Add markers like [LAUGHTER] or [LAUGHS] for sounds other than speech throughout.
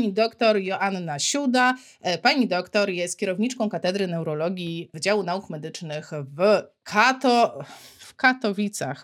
pani doktor Joanna Siuda. E, pani doktor jest kierowniczką Katedry Neurologii Wydziału Nauk Medycznych w Kato Katowicach.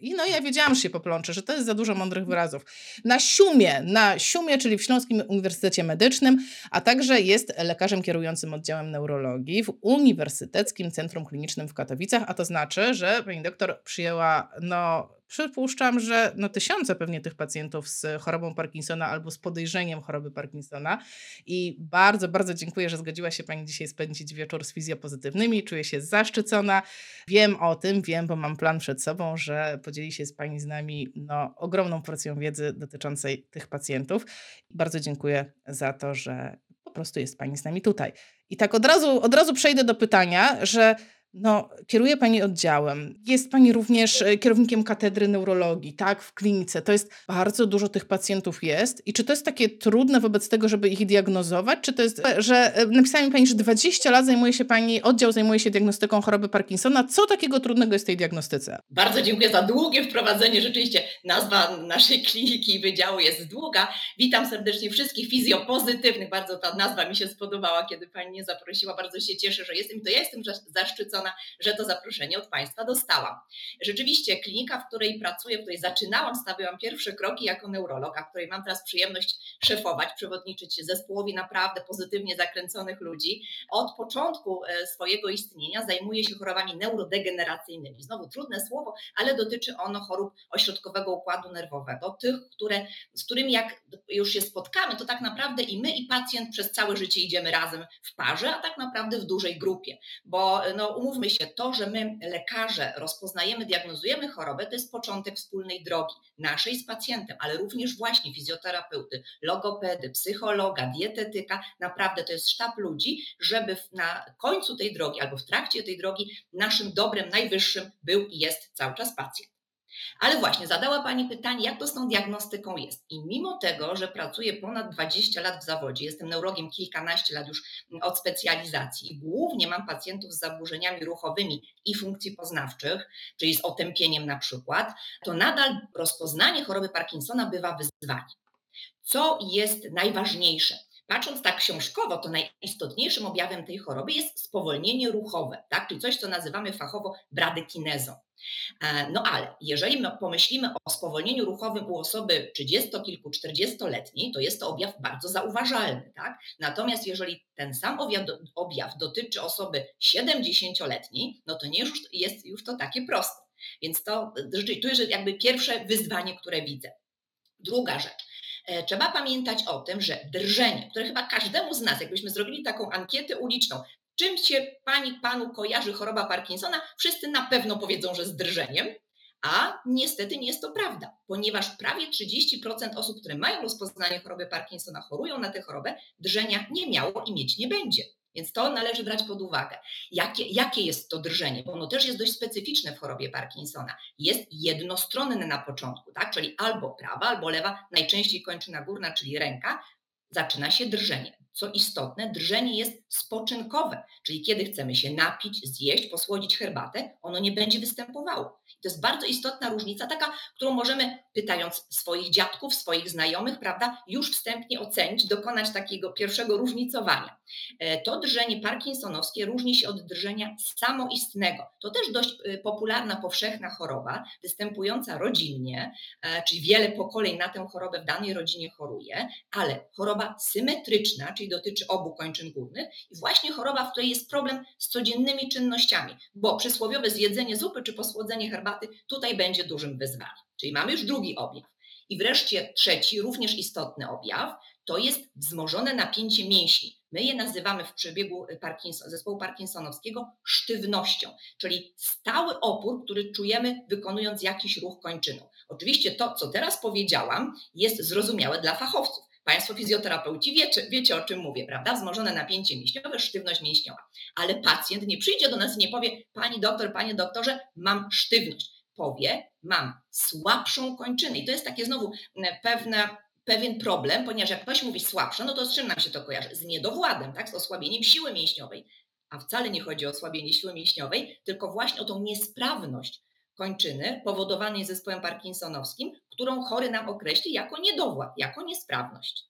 I no ja wiedziałam, że się poplączę, że to jest za dużo mądrych wyrazów. Na Siumie, na Siumie, czyli w Śląskim Uniwersytecie Medycznym, a także jest lekarzem kierującym oddziałem neurologii w Uniwersyteckim Centrum Klinicznym w Katowicach, a to znaczy, że pani doktor przyjęła no Przypuszczam, że no tysiące pewnie tych pacjentów z chorobą Parkinsona albo z podejrzeniem choroby Parkinsona. I bardzo, bardzo dziękuję, że zgodziła się Pani dzisiaj spędzić wieczór z fizjopozytywnymi. Czuję się zaszczycona. Wiem o tym, wiem, bo mam plan przed sobą, że podzieli się z Pani z nami no, ogromną porcją wiedzy dotyczącej tych pacjentów. Bardzo dziękuję za to, że po prostu jest Pani z nami tutaj. I tak od razu, od razu przejdę do pytania, że no, kieruje Pani oddziałem. Jest Pani również e, kierownikiem katedry neurologii, tak, w klinice. To jest bardzo dużo tych pacjentów jest. I czy to jest takie trudne wobec tego, żeby ich diagnozować? Czy to jest, że e, napisała mi Pani, że 20 lat zajmuje się Pani, oddział zajmuje się diagnostyką choroby Parkinsona. Co takiego trudnego jest w tej diagnostyce? Bardzo dziękuję za długie wprowadzenie. Rzeczywiście nazwa naszej kliniki i wydziału jest długa. Witam serdecznie wszystkich fizjopozytywnych. Bardzo ta nazwa mi się spodobała, kiedy Pani mnie zaprosiła. Bardzo się cieszę, że jestem. To ja jestem zaszczycona że to zaproszenie od Państwa dostałam. Rzeczywiście klinika, w której pracuję, w której zaczynałam, stawiałam pierwsze kroki jako neurolog, a w której mam teraz przyjemność szefować, przewodniczyć zespołowi naprawdę pozytywnie zakręconych ludzi, od początku e, swojego istnienia zajmuje się chorobami neurodegeneracyjnymi. Znowu trudne słowo, ale dotyczy ono chorób ośrodkowego układu nerwowego, tych, które, z którymi jak już się spotkamy, to tak naprawdę i my, i pacjent przez całe życie idziemy razem w parze, a tak naprawdę w dużej grupie, bo no, umówmy się, to, że my lekarze rozpoznajemy, diagnozujemy chorobę, to jest początek wspólnej drogi naszej z pacjentem, ale również właśnie fizjoterapeuty, logopedy, psychologa, dietetyka. Naprawdę to jest sztab ludzi, żeby na końcu tej drogi albo w trakcie tej drogi naszym dobrem najwyższym był i jest cały czas pacjent. Ale właśnie, zadała Pani pytanie, jak to z tą diagnostyką jest. I mimo tego, że pracuję ponad 20 lat w zawodzie, jestem neurologiem kilkanaście lat już od specjalizacji głównie mam pacjentów z zaburzeniami ruchowymi i funkcji poznawczych, czyli z otępieniem na przykład, to nadal rozpoznanie choroby Parkinsona bywa wyzwaniem. Co jest najważniejsze? Patrząc tak książkowo, to najistotniejszym objawem tej choroby jest spowolnienie ruchowe, tak? czyli coś, co nazywamy fachowo bradykinezą. E, no ale jeżeli pomyślimy o spowolnieniu ruchowym u osoby 30 kilku, 40-letniej, to jest to objaw bardzo zauważalny. Tak? Natomiast jeżeli ten sam objaw, objaw dotyczy osoby 70-letniej, no to nie już, jest już to takie proste. Więc to, to jest jakby pierwsze wyzwanie, które widzę. Druga rzecz. E, trzeba pamiętać o tym, że drżenie, które chyba każdemu z nas, jakbyśmy zrobili taką ankietę uliczną, czym się pani, panu kojarzy choroba Parkinsona, wszyscy na pewno powiedzą, że z drżeniem, a niestety nie jest to prawda, ponieważ prawie 30% osób, które mają rozpoznanie choroby Parkinsona, chorują na tę chorobę, drżenia nie miało i mieć nie będzie. Więc to należy brać pod uwagę. Jakie, jakie jest to drżenie? Bo ono też jest dość specyficzne w chorobie Parkinsona. Jest jednostronne na początku, tak? czyli albo prawa, albo lewa, najczęściej kończyna górna, czyli ręka, zaczyna się drżenie. Co istotne, drżenie jest spoczynkowe, czyli kiedy chcemy się napić, zjeść, posłodzić herbatę, ono nie będzie występowało. to jest bardzo istotna różnica, taka, którą możemy, pytając swoich dziadków, swoich znajomych, prawda, już wstępnie ocenić, dokonać takiego pierwszego różnicowania. E, to drżenie parkinsonowskie różni się od drżenia samoistnego. To też dość e, popularna, powszechna choroba, występująca rodzinnie, e, czyli wiele pokoleń na tę chorobę w danej rodzinie choruje, ale choroba symetryczna, czyli dotyczy obu kończyn górnych i właśnie choroba, w której jest problem z codziennymi czynnościami, bo przysłowiowe zjedzenie zupy czy posłodzenie herbaty tutaj będzie dużym wyzwaniem. Czyli mamy już drugi objaw. I wreszcie trzeci, również istotny objaw, to jest wzmożone napięcie mięśni. My je nazywamy w przebiegu Parkinson, zespołu parkinsonowskiego sztywnością, czyli stały opór, który czujemy wykonując jakiś ruch kończyną. Oczywiście to, co teraz powiedziałam, jest zrozumiałe dla fachowców. Państwo fizjoterapeuci wiecie, wiecie, o czym mówię, prawda? Wzmożone napięcie mięśniowe, sztywność mięśniowa. Ale pacjent nie przyjdzie do nas i nie powie, pani doktor, panie doktorze, mam sztywność. Powie, mam słabszą kończynę. I to jest takie znowu pewne pewien problem, ponieważ jak ktoś mówi słabsza, no to z czym nam się to kojarzy? Z niedowładem, tak? z osłabieniem siły mięśniowej. A wcale nie chodzi o osłabienie siły mięśniowej, tylko właśnie o tą niesprawność kończyny powodowanej zespołem parkinsonowskim, którą chory nam określi jako niedowład, jako niesprawność.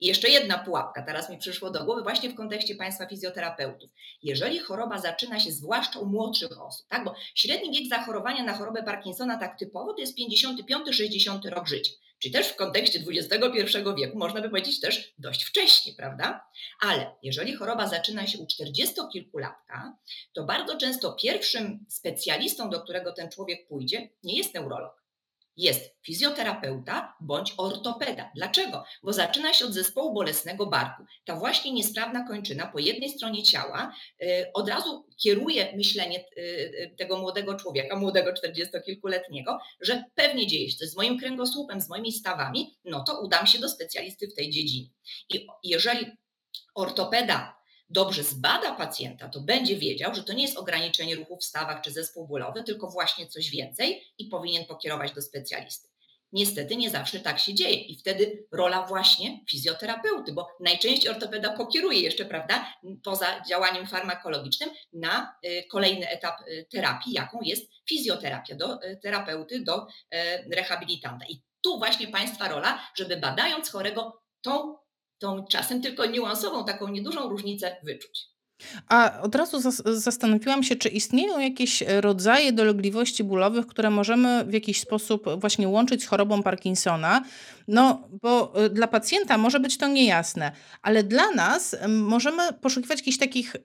I jeszcze jedna pułapka, teraz mi przyszło do głowy właśnie w kontekście Państwa fizjoterapeutów. Jeżeli choroba zaczyna się zwłaszcza u młodszych osób, tak, bo średni wiek zachorowania na chorobę Parkinsona tak typowo to jest 55-60 rok życia. Czyli też w kontekście XXI wieku można by powiedzieć też dość wcześnie, prawda? Ale jeżeli choroba zaczyna się u 40-kilkulatka, to bardzo często pierwszym specjalistą, do którego ten człowiek pójdzie, nie jest neurolog jest fizjoterapeuta bądź ortopeda. Dlaczego? Bo zaczyna się od zespołu bolesnego barku. Ta właśnie niesprawna kończyna po jednej stronie ciała y, od razu kieruje myślenie y, y, tego młodego człowieka, młodego czterdziestokilkuletniego, że pewnie dzieje się coś z moim kręgosłupem, z moimi stawami, no to udam się do specjalisty w tej dziedzinie. I jeżeli ortopeda dobrze zbada pacjenta, to będzie wiedział, że to nie jest ograniczenie ruchu w stawach czy zespół bólowy, tylko właśnie coś więcej i powinien pokierować do specjalisty. Niestety nie zawsze tak się dzieje i wtedy rola właśnie fizjoterapeuty, bo najczęściej ortopeda pokieruje jeszcze, prawda, poza działaniem farmakologicznym na y, kolejny etap y, terapii, jaką jest fizjoterapia do y, terapeuty, do rehabilitanta. I tu właśnie Państwa rola, żeby badając chorego tą tą czasem tylko niuansową, taką niedużą różnicę wyczuć. A od razu zastanowiłam się, czy istnieją jakieś rodzaje dolegliwości bólowych, które możemy w jakiś sposób właśnie łączyć z chorobą Parkinsona. No, bo y, dla pacjenta może być to niejasne, ale dla nas możemy poszukiwać jakichś takich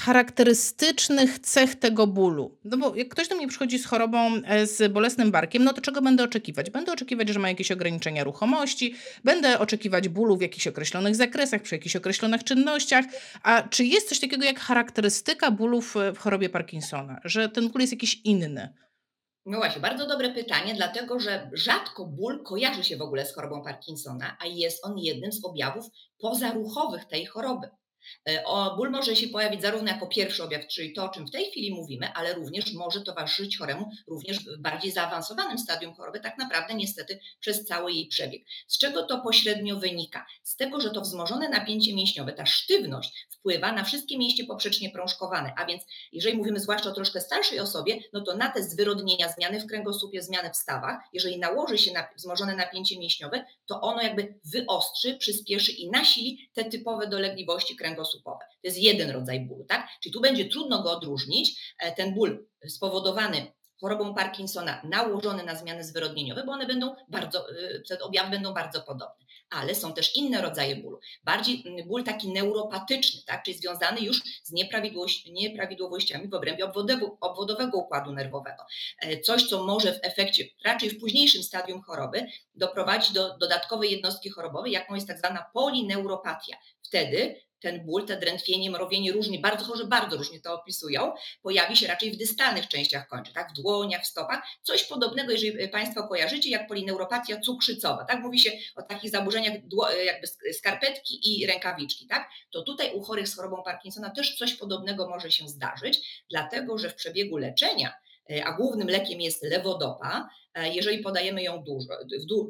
charakterystycznych cech tego bólu. No bo jak ktoś do mnie przychodzi z chorobą, e, z bolesnym barkiem, no to czego będę oczekiwać? Będę oczekiwać, że ma jakieś ograniczenia ruchomości, będę oczekiwać bólu w jakichś określonych zakresach, przy jakichś określonych czynnościach. A czy jest coś takiego jak charakterystyka bólu w, w chorobie Parkinsona? Że ten ból jest jakiś inny? No właśnie, bardzo dobre pytanie, dlatego że rzadko ból kojarzy się w ogóle z chorobą Parkinsona, a jest on jednym z objawów pozaruchowych tej choroby. E, o, ból może się pojawić zarówno jako pierwszy objaw, czyli to, o czym w tej chwili mówimy, ale również może towarzyszyć choremu również w bardziej zaawansowanym stadium choroby, tak naprawdę niestety przez cały jej przebieg. Z czego to pośrednio wynika? Z tego, że to wzmożone napięcie mięśniowe, ta sztywność wpływa na wszystkie mięśnie poprzecznie prążkowane, a więc jeżeli mówimy zwłaszcza o troszkę starszej osobie, no to na te zwyrodnienia, zmiany w kręgosłupie, zmiany w stawach, jeżeli nałoży się na wzmożone napięcie mięśniowe, to ono jakby wyostrzy, przyspieszy i nasili te typowe dolegliwości kręgosłupowe. To jest jeden rodzaj bólu, tak? Czyli tu będzie trudno go odróżnić. E, ten ból spowodowany chorobą Parkinsona nałożone na zmiany zwyrodnieniowe, bo one będą bardzo, y, te objawy będą bardzo podobne. Ale są też inne rodzaje bólu. Bardziej ból taki neuropatyczny, tak, czyli związany już z nieprawidłowościami w obrębie obwodowego układu nerwowego. E, coś, co może w efekcie, raczej w późniejszym stadium choroby, doprowadzić do dodatkowej jednostki chorobowej, jaką jest tak zwana polineuropatia. Wtedy ten ból, te drętwienie, mrowienie różnie, bardzo chorzy bardzo różnie to opisują, pojawi się raczej w dystalnych częściach kończy, tak, w dłoniach, w stopach, coś podobnego, jeżeli Państwo kojarzycie, jak polineuropatia cukrzycowa, tak, mówi się o takich zaburzeniach jakby skarpetki i rękawiczki, tak, to tutaj u chorych z chorobą Parkinsona też coś podobnego może się zdarzyć, dlatego, że w przebiegu leczenia E, a głównym lekiem jest lewodopa, e, jeżeli podajemy ją dużo,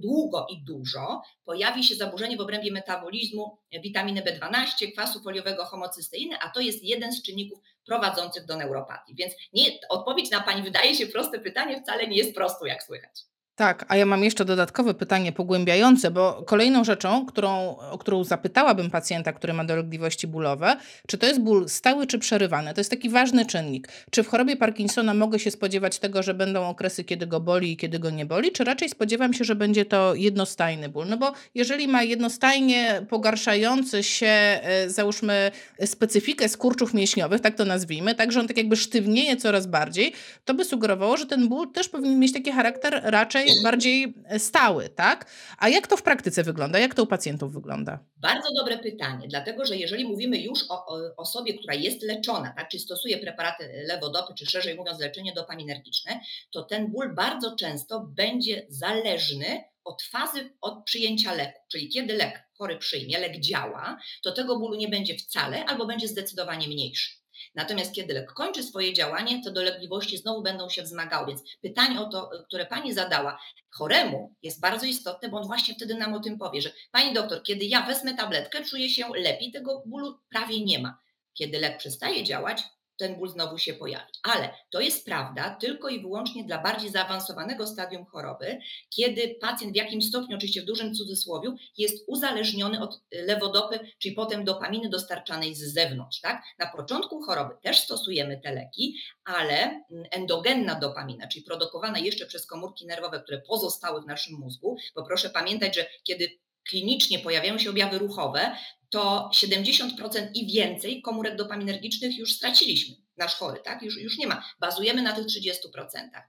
długo i dużo, pojawi się zaburzenie w obrębie metabolizmu witaminy B12, kwasu foliowego, homocysteiny, a to jest jeden z czynników prowadzących do neuropatii. Więc nie, odpowiedź na Pani wydaje się proste pytanie, wcale nie jest prosto, jak słychać. Tak, a ja mam jeszcze dodatkowe pytanie pogłębiające, bo kolejną rzeczą, którą, o którą zapytałabym pacjenta, który ma dolegliwości bólowe, czy to jest ból stały czy przerywany? To jest taki ważny czynnik. Czy w chorobie Parkinsona mogę się spodziewać tego, że będą okresy, kiedy go boli i kiedy go nie boli, czy raczej spodziewam się, że będzie to jednostajny ból? No bo jeżeli ma jednostajnie pogarszający się, e, załóżmy, specyfikę skurczów mięśniowych, tak to nazwijmy, tak, że on tak jakby sztywnieje coraz bardziej, to by sugerowało, że ten ból też powinien mieć taki charakter raczej bardziej stały, tak? A jak to w praktyce wygląda? Jak to u pacjentów wygląda? Bardzo dobre pytanie, dlatego że jeżeli mówimy już o, o osobie, która jest leczona, tak, czy stosuje preparaty lewodopy, czy szerzej mówiąc leczenie dopaminergiczne, to ten ból bardzo często będzie zależny od fazy od przyjęcia leku, czyli kiedy lek chory przyjmie, lek działa, to tego bólu nie będzie wcale albo będzie zdecydowanie mniejszy. Natomiast kiedy lek kończy swoje działanie, to dolegliwości znowu będą się wzmagały. Więc pytanie o to, które Pani zadała choremu jest bardzo istotne, bo on właśnie wtedy nam o tym powie, że Pani doktor, kiedy ja wezmę tabletkę, czuję się lepiej, tego bólu prawie nie ma. Kiedy lek przestaje działać, ten ból znowu się pojawi. Ale to jest prawda tylko i wyłącznie dla bardziej zaawansowanego stadium choroby, kiedy pacjent w jakimś stopniu, oczywiście w dużym cudzysłowie, jest uzależniony od lewodopy, czyli potem dopaminy dostarczanej z zewnątrz. Tak? Na początku choroby też stosujemy te leki, ale endogenna dopamina, czyli produkowana jeszcze przez komórki nerwowe, które pozostały w naszym mózgu, bo proszę pamiętać, że kiedy klinicznie pojawiają się objawy ruchowe, to 70% i więcej komórek dopaminergicznych już straciliśmy. Nasz chory, tak? Już, już nie ma. Bazujemy na tych 30%,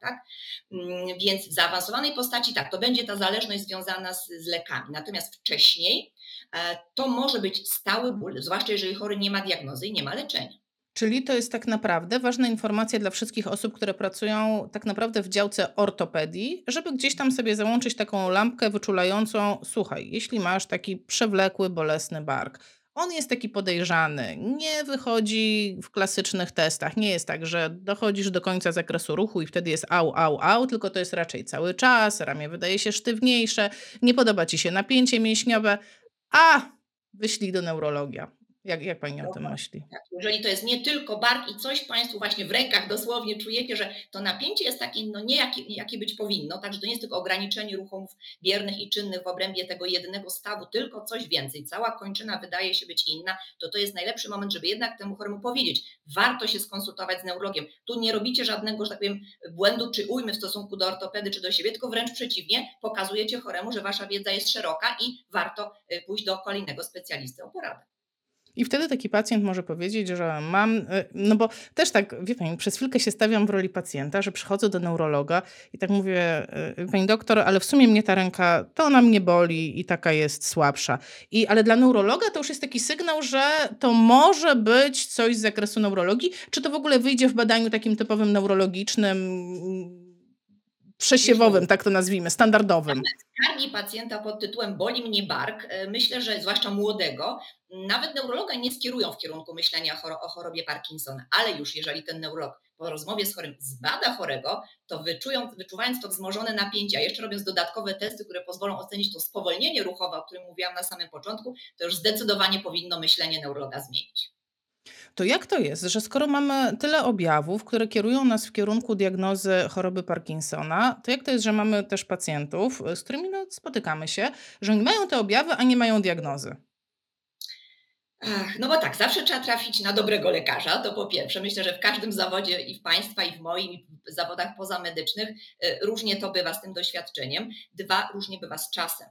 tak? Mm, więc w zaawansowanej postaci, tak, to będzie ta zależność związana z, z lekami. Natomiast wcześniej e, to może być stały ból, zwłaszcza jeżeli chory nie ma diagnozy i nie ma leczenia. Czyli to jest tak naprawdę ważna informacja dla wszystkich osób, które pracują tak naprawdę w działce ortopedii, żeby gdzieś tam sobie załączyć taką lampkę wyczulającą. Słuchaj, jeśli masz taki przewlekły, bolesny bark, on jest taki podejrzany, nie wychodzi w klasycznych testach. Nie jest tak, że dochodzisz do końca zakresu ruchu i wtedy jest au, au, au, tylko to jest raczej cały czas, ramię wydaje się sztywniejsze, nie podoba ci się napięcie mięśniowe, a wyślij do neurologia. Jak, jak pani o tym myśli? Tak, jeżeli to jest nie tylko bark i coś Państwo właśnie w rękach dosłownie czujecie, że to napięcie jest takie, no nie jakie, jakie być powinno, także to nie jest tylko ograniczenie ruchów biernych i czynnych w obrębie tego jednego stawu, tylko coś więcej. Cała kończyna wydaje się być inna, to to jest najlepszy moment, żeby jednak temu choremu powiedzieć, warto się skonsultować z neurologiem. Tu nie robicie żadnego, że tak powiem, błędu czy ujmy w stosunku do ortopedy czy do siebie, tylko wręcz przeciwnie, pokazujecie choremu, że Wasza wiedza jest szeroka i warto y, pójść do kolejnego specjalisty o poradę. I wtedy taki pacjent może powiedzieć, że mam, y, no bo też tak, wie pani, przez chwilkę się stawiam w roli pacjenta, że przychodzę do neurologa i tak mówię, y, pani doktor, ale w sumie mnie ta ręka, to ona mnie boli i taka jest słabsza. I, ale dla neurologa to już jest taki sygnał, że to może być coś z zakresu neurologii, czy to w ogóle wyjdzie w badaniu takim typowym neurologicznym, przesiewowym, tak to nazwijmy, standardowym. Skargi pacjenta pod tytułem boli mnie bark, e, myślę, że zwłaszcza młodego, nawet neurologa nie skierują w kierunku myślenia o chorobie Parkinsona, ale już jeżeli ten neurolog po rozmowie z chorym zbada chorego, to wyczują, wyczuwając to wzmożone napięcie, a jeszcze robiąc dodatkowe testy, które pozwolą ocenić to spowolnienie ruchowe, o którym mówiłam na samym początku, to już zdecydowanie powinno myślenie neurologa zmienić. To jak to jest, że skoro mamy tyle objawów, które kierują nas w kierunku diagnozy choroby Parkinsona, to jak to jest, że mamy też pacjentów, z którymi no, spotykamy się, że oni mają te objawy, a nie mają diagnozy? No bo tak, zawsze trzeba trafić na dobrego lekarza, to po pierwsze. Myślę, że w każdym zawodzie i w Państwa, i w moim, i w zawodach pozamedycznych y, różnie to bywa z tym doświadczeniem. Dwa, różnie bywa z czasem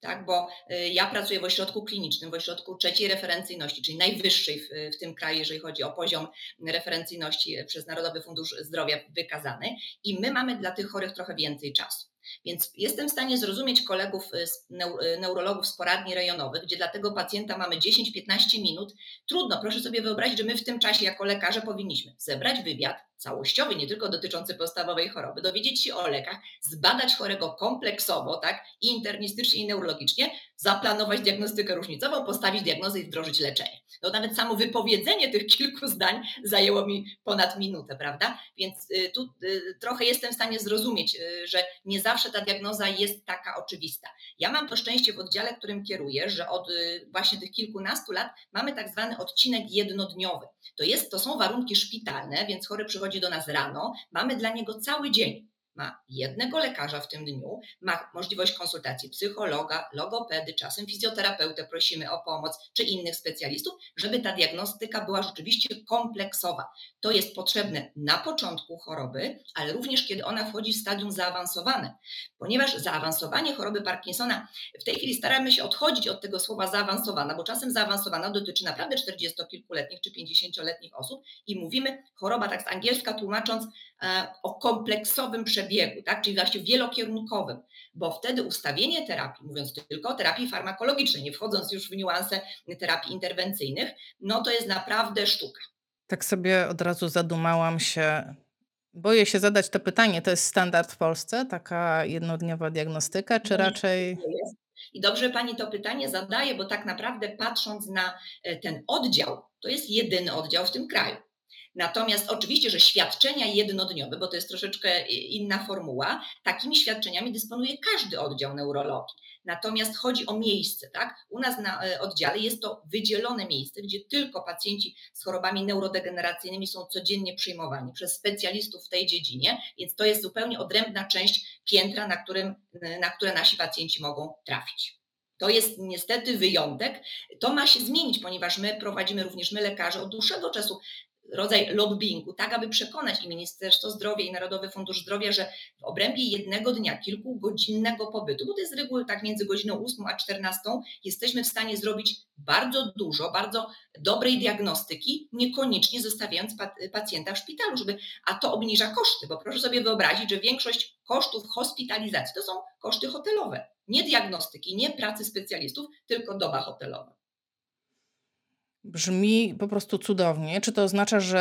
tak? bo y, ja pracuję w ośrodku klinicznym, w ośrodku trzeciej referencyjności, czyli najwyższej w, w, tym kraju, jeżeli chodzi o poziom referencyjności przez Narodowy Fundusz Zdrowia wykazany i my mamy dla tych chorych trochę więcej czasu. Więc jestem w stanie zrozumieć kolegów, y, y, neurologów z poradni rejonowych, gdzie dla tego pacjenta mamy 10-15 minut. Trudno, proszę sobie wyobrazić, że my w tym czasie jako lekarze powinniśmy zebrać wywiad, całościowy, nie tylko dotyczący podstawowej choroby, dowiedzieć się o lekach, zbadać chorego kompleksowo, tak, i internistycznie, i neurologicznie, zaplanować diagnostykę różnicową, postawić diagnozę i wdrożyć leczenie. No nawet samo wypowiedzenie tych kilku zdań zajęło mi ponad minutę, prawda? Więc y, tu y, trochę jestem w stanie zrozumieć, y, że nie zawsze ta diagnoza jest taka oczywista. Ja mam to szczęście w oddziale, którym kieruję, że od właśnie tych kilkunastu lat mamy tak zwany odcinek jednodniowy. To, jest, to są warunki szpitalne, więc chory przychodzi do nas rano, mamy dla niego cały dzień ma jednego lekarza w tym dniu, ma możliwość konsultacji psychologa, logopedy, czasem fizjoterapeutę prosimy o pomoc, czy innych specjalistów, żeby ta diagnostyka była rzeczywiście kompleksowa. To jest potrzebne na początku choroby, ale również kiedy ona wchodzi w stadium zaawansowane, ponieważ zaawansowanie choroby Parkinsona, w tej chwili staramy się odchodzić od tego słowa zaawansowana, bo czasem zaawansowana dotyczy naprawdę 40-kilkuletnich czy 50-letnich osób i mówimy choroba tak z angielska tłumacząc o kompleksowym przebiegu, tak? czyli właśnie wielokierunkowym, bo wtedy ustawienie terapii, mówiąc tylko o terapii farmakologicznej, nie wchodząc już w niuanse terapii interwencyjnych, no to jest naprawdę sztuka. Tak sobie od razu zadumałam się. Boję się zadać to pytanie. To jest standard w Polsce, taka jednodniowa diagnostyka, czy raczej. I dobrze Pani to pytanie zadaje, bo tak naprawdę patrząc na e, ten oddział, to jest jedyny oddział w tym kraju. Natomiast oczywiście, że świadczenia jednodniowe, bo to jest troszeczkę inna formuła, takimi świadczeniami dysponuje każdy oddział neurologii. Natomiast chodzi o miejsce, tak? U nas na e, oddziale jest to wydzielone miejsce, gdzie tylko pacjenci z chorobami neurodegeneracyjnymi są codziennie przyjmowani przez specjalistów w tej dziedzinie, więc to jest zupełnie odrębna część piętra, na, którym, na które nasi pacjenci mogą trafić. To jest niestety wyjątek. To ma się zmienić, ponieważ my prowadzimy również my lekarze od dłuższego czasu rodzaj lobbingu, tak aby przekonać i Ministerstwo Zdrowia i Narodowy Fundusz Zdrowia, że w obrębie jednego dnia, kilkugodzinnego pobytu, bo to jest z reguły tak między godziną 8 a 14, jesteśmy w stanie zrobić bardzo dużo, bardzo dobrej diagnostyki, niekoniecznie zostawiając pacjenta w szpitalu, żeby, a to obniża koszty, bo proszę sobie wyobrazić, że większość kosztów hospitalizacji to są koszty hotelowe, nie diagnostyki, nie pracy specjalistów, tylko doba hotelowa. Brzmi po prostu cudownie. Czy to oznacza, że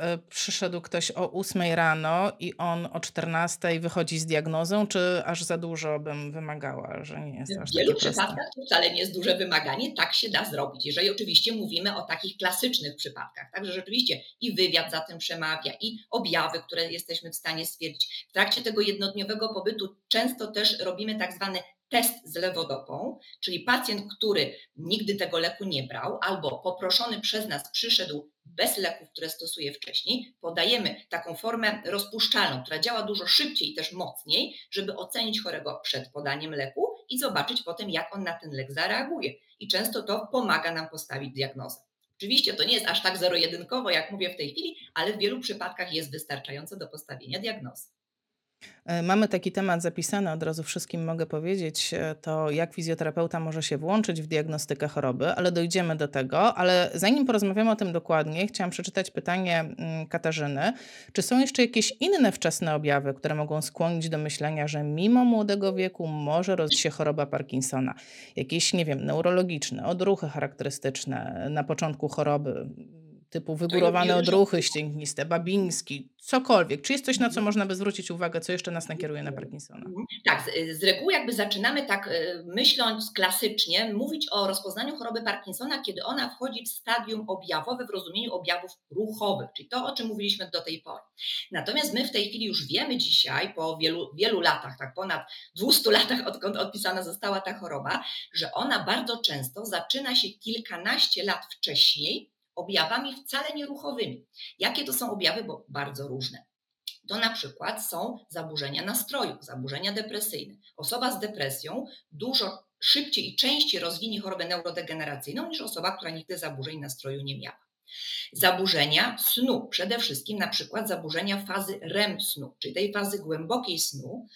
e, przyszedł ktoś o 8 rano i on o 14 wychodzi z diagnozą, czy aż za dużo bym wymagała, że nie jest aż W wielu przypadkach to wcale nie jest duże wymaganie, tak się da zrobić, jeżeli oczywiście mówimy o takich klasycznych przypadkach. Także rzeczywiście i wywiad za tym przemawia, i objawy, które jesteśmy w stanie stwierdzić. W trakcie tego jednodniowego pobytu często też robimy tak zwany test z lewodopą, czyli pacjent, który nigdy tego leku nie brał albo poproszony przez nas przyszedł bez leków, które stosuje wcześniej, podajemy taką formę rozpuszczalną, która działa dużo szybciej i też mocniej, żeby ocenić chorego przed podaniem leku i zobaczyć potem, jak on na ten lek zareaguje. I często to pomaga nam postawić diagnozę. Oczywiście to nie jest aż tak zero-jedynkowo, jak mówię w tej chwili, ale w wielu przypadkach jest wystarczające do postawienia diagnozy. E, mamy taki temat zapisany, od razu wszystkim mogę powiedzieć, e, to jak fizjoterapeuta może się włączyć w diagnostykę choroby, ale dojdziemy do tego. Ale zanim porozmawiamy o tym dokładnie, chciałam przeczytać pytanie mm, Katarzyny. Czy są jeszcze jakieś inne wczesne objawy, które mogą skłonić do myślenia, że mimo młodego wieku może rozwijać się choroba Parkinsona? Jakieś, nie wiem, neurologiczne, odruchy charakterystyczne na początku choroby, typu wygórowane odruchy ścięgniste, babiński, cokolwiek. Czy jest coś, na co mhm. można by zwrócić uwagę, co jeszcze nas nakieruje na Parkinsona? Mhm. Tak, z, z reguły jakby zaczynamy tak e, myśląc klasycznie, mówić o rozpoznaniu choroby Parkinsona, kiedy ona wchodzi w stadium objawowe w rozumieniu objawów ruchowych, czyli to, o czym mówiliśmy do tej pory. Natomiast my w tej chwili już wiemy dzisiaj, po wielu, wielu latach, tak ponad 200 latach, odkąd odpisana została ta choroba, że ona bardzo często zaczyna się kilkanaście lat wcześniej, objawami wcale nieruchowymi. Jakie to są objawy? Bo bardzo różne. To na przykład są zaburzenia nastroju, zaburzenia depresyjne. Osoba z depresją dużo szybciej i częściej rozwinie chorobę neurodegeneracyjną niż osoba, która nigdy zaburzeń nastroju nie miała. Zaburzenia snu, przede wszystkim na przykład zaburzenia fazy REM snu, czyli tej fazy głębokiej snu,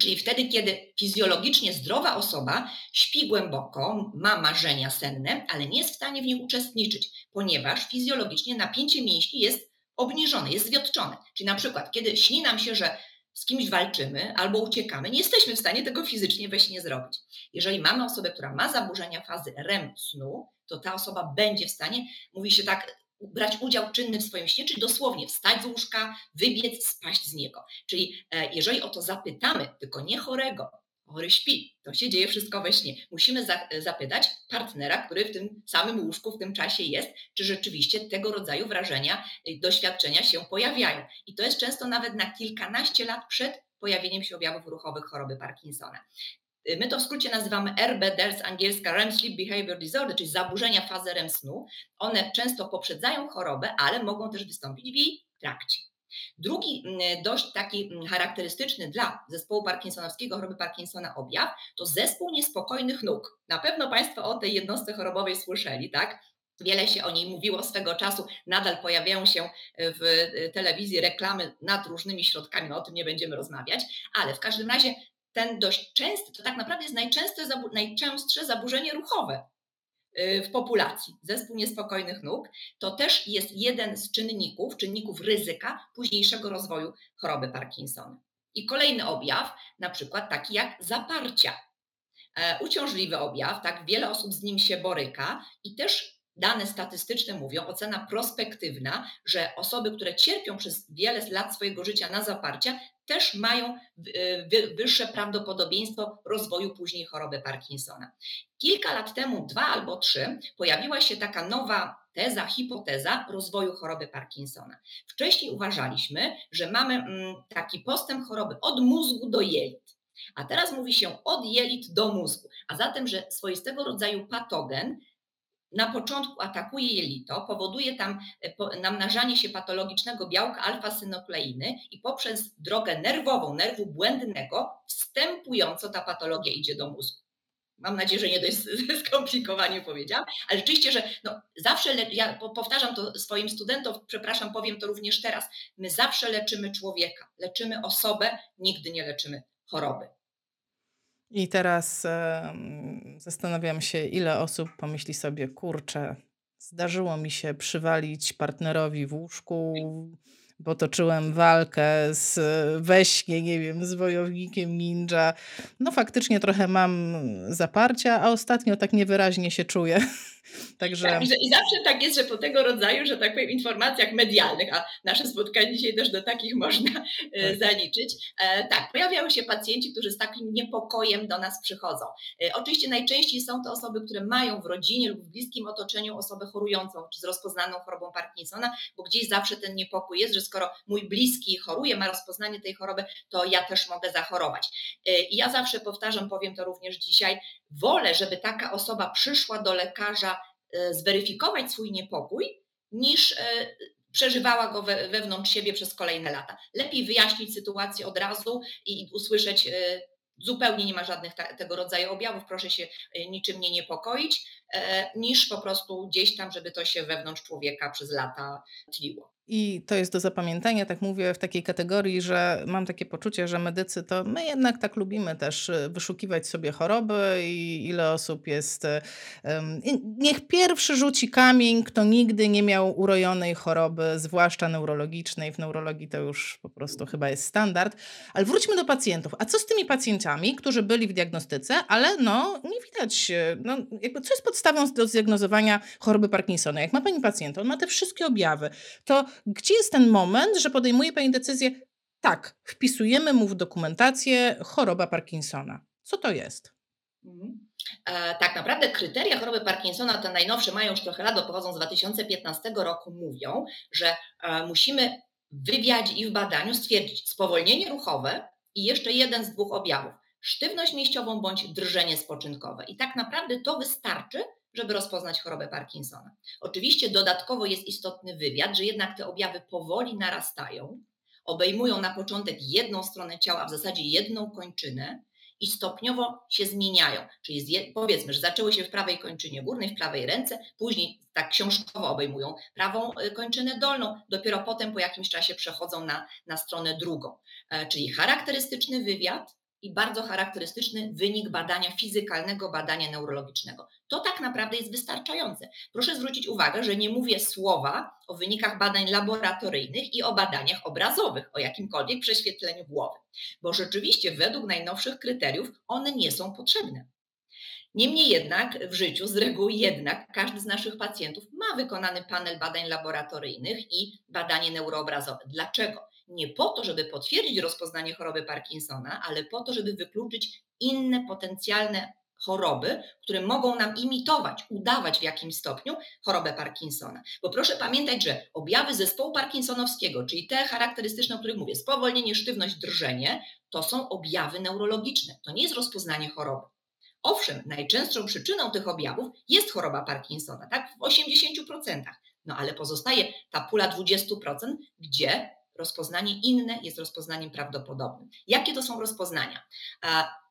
Czyli wtedy, kiedy fizjologicznie zdrowa osoba śpi głęboko, ma marzenia senne, ale nie jest w stanie w nich uczestniczyć, ponieważ fizjologicznie napięcie mięśni jest obniżone, jest zwiotczone. Czyli na przykład, kiedy śni nam się, że z kimś walczymy albo uciekamy, nie jesteśmy w stanie tego fizycznie we śnie zrobić. Jeżeli mamy osobę, która ma zaburzenia fazy REM snu, to ta osoba będzie w stanie, mówi się tak, brać udział czynny w swoim śnie, czyli dosłownie wstać z łóżka, wybiec, spaść z niego. Czyli e, jeżeli o to zapytamy, tylko nie chorego, chory śpi, to się dzieje wszystko we śnie. Musimy za, zapytać partnera, który w tym samym łóżku w tym czasie jest, czy rzeczywiście tego rodzaju wrażenia, y, doświadczenia się pojawiają. I to jest często nawet na kilkanaście lat przed pojawieniem się objawów ruchowych choroby Parkinsona. My to w skrócie nazywamy RBD z angielska REM Sleep Behavior Disorder, czyli zaburzenia fazy REM snu. One często poprzedzają chorobę, ale mogą też wystąpić w jej trakcie. Drugi mm, dość taki mm, charakterystyczny dla zespołu parkinsonowskiego, choroby Parkinsona objaw to zespół niespokojnych nóg. Na pewno Państwo o tej jednostce chorobowej słyszeli, tak? Wiele się o niej mówiło swego czasu, nadal pojawiają się w telewizji reklamy nad różnymi środkami, o tym nie będziemy rozmawiać, ale w każdym razie ten dość częsty, to tak naprawdę jest najczęstsze, najczęstsze zaburzenie ruchowe y, w populacji, zespół niespokojnych nóg, to też jest jeden z czynników, czynników ryzyka późniejszego rozwoju choroby Parkinsona. I kolejny objaw, na przykład taki jak zaparcia. E, uciążliwy objaw, tak, wiele osób z nim się boryka i też dane statystyczne mówią, ocena prospektywna, że osoby, które cierpią przez wiele lat swojego życia na zaparcia, też mają y, wyższe prawdopodobieństwo rozwoju później choroby Parkinsona. Kilka lat temu, dwa albo trzy, pojawiła się taka nowa teza, hipoteza rozwoju choroby Parkinsona. Wcześniej uważaliśmy, że mamy mm, taki postęp choroby od mózgu do jelit. A teraz mówi się od jelit do mózgu. A zatem, że swoistego rodzaju patogen na początku atakuje jelito, powoduje tam e, namnażanie się patologicznego białka alfa-synokleiny i poprzez drogę nerwową, nerwu błędnego, wstępująco ta patologia idzie do mózgu. Mam nadzieję, że nie dość skomplikowanie powiedziałam, ale rzeczywiście, że no, zawsze, ja powtarzam to swoim studentom, przepraszam, powiem to również teraz, my zawsze leczymy człowieka, leczymy osobę, nigdy nie leczymy choroby. I teraz zastanawiam się, ile osób pomyśli sobie, kurczę, zdarzyło mi się przywalić partnerowi w łóżku, bo toczyłem walkę z weśnie, nie wiem, z wojownikiem ninja. No faktycznie trochę mam zaparcia, a ostatnio tak niewyraźnie się czuję. [LAUGHS] Także... Tak, i, zawsze tak jest, że po tego rodzaju, że tak powiem, informacjach medialnych, a nasze spotkanie dzisiaj też do takich [LAUGHS] można e, tak. zaliczyć, e, tak, pojawiają się pacjenci, którzy z takim niepokojem do nas przychodzą. E, oczywiście najczęściej są to osoby, które mają w rodzinie lub w bliskim otoczeniu osobę chorującą czy z rozpoznaną chorobą Parkinsona, bo gdzieś zawsze ten niepokój jest, że skoro mój bliski choruje, ma rozpoznanie tej choroby, to ja też mogę zachorować. I ja zawsze powtarzam, powiem to również dzisiaj, wolę, żeby taka osoba przyszła do lekarza zweryfikować swój niepokój, niż e, przeżywała go we, wewnątrz siebie przez kolejne lata. Lepiej wyjaśnić sytuację od razu i usłyszeć, e, zupełnie nie ma żadnych tego rodzaju objawów, proszę się niczym nie niepokoić, niż po prostu gdzieś tam, żeby to się wewnątrz człowieka przez lata tliło. I to jest do zapamiętania, tak mówię, w takiej kategorii, że mam takie poczucie, że medycy to my jednak tak lubimy też y, wyszukiwać sobie choroby i ile osób jest. Um, niech pierwszy rzuci kamień, kto nigdy nie miał urojonej choroby, zwłaszcza neurologicznej. W neurologii to już po prostu chyba jest standard. Ale wróćmy do pacjentów. A co z tymi pacjentami, którzy byli w diagnostyce, ale no nie widać, y, no, jakby co jest podstawą do zdiagnozowania choroby Parkinsona? Jak ma pani pacjenta, on ma te wszystkie objawy, to gdzie jest ten moment, że podejmuje Pani decyzję, tak, wpisujemy mu w dokumentację choroba Parkinsona. Co to jest? Mhm. E, tak naprawdę kryteria choroby Parkinsona, te najnowsze, mają już trochę lat, pochodzą z 2015 roku, mówią, że e, musimy w wywiadzie i w badaniu stwierdzić spowolnienie ruchowe i jeszcze jeden z dwóch objawów. Sztywność mieściową bądź drżenie spoczynkowe. I tak naprawdę to wystarczy, żeby rozpoznać chorobę Parkinsona. Oczywiście dodatkowo jest istotny wywiad, że jednak te objawy powoli narastają, obejmują na początek jedną stronę ciała, a w zasadzie jedną kończynę i stopniowo się zmieniają. Czyli powiedzmy, że zaczęły się w prawej kończynie górnej, w prawej ręce, później tak książkowo obejmują prawą y, kończynę dolną, dopiero potem po jakimś czasie przechodzą na, na stronę drugą. E, czyli charakterystyczny wywiad, i bardzo charakterystyczny wynik badania fizykalnego, badania neurologicznego. To tak naprawdę jest wystarczające. Proszę zwrócić uwagę, że nie mówię słowa o wynikach badań laboratoryjnych i o badaniach obrazowych, o jakimkolwiek prześwietleniu głowy, bo rzeczywiście według najnowszych kryteriów one nie są potrzebne. Niemniej jednak w życiu, z reguły jednak, każdy z naszych pacjentów ma wykonany panel badań laboratoryjnych i badanie neuroobrazowe. Dlaczego? Nie po to, żeby potwierdzić rozpoznanie choroby Parkinsona, ale po to, żeby wykluczyć inne potencjalne choroby, które mogą nam imitować, udawać w jakimś stopniu chorobę Parkinsona. Bo proszę pamiętać, że objawy zespołu parkinsonowskiego, czyli te charakterystyczne, o których mówię, spowolnienie, sztywność, drżenie, to są objawy neurologiczne, to nie jest rozpoznanie choroby. Owszem, najczęstszą przyczyną tych objawów jest choroba Parkinsona, tak, w 80%. No ale pozostaje ta pula 20%, gdzie rozpoznanie inne jest rozpoznaniem prawdopodobnym. Jakie to są rozpoznania?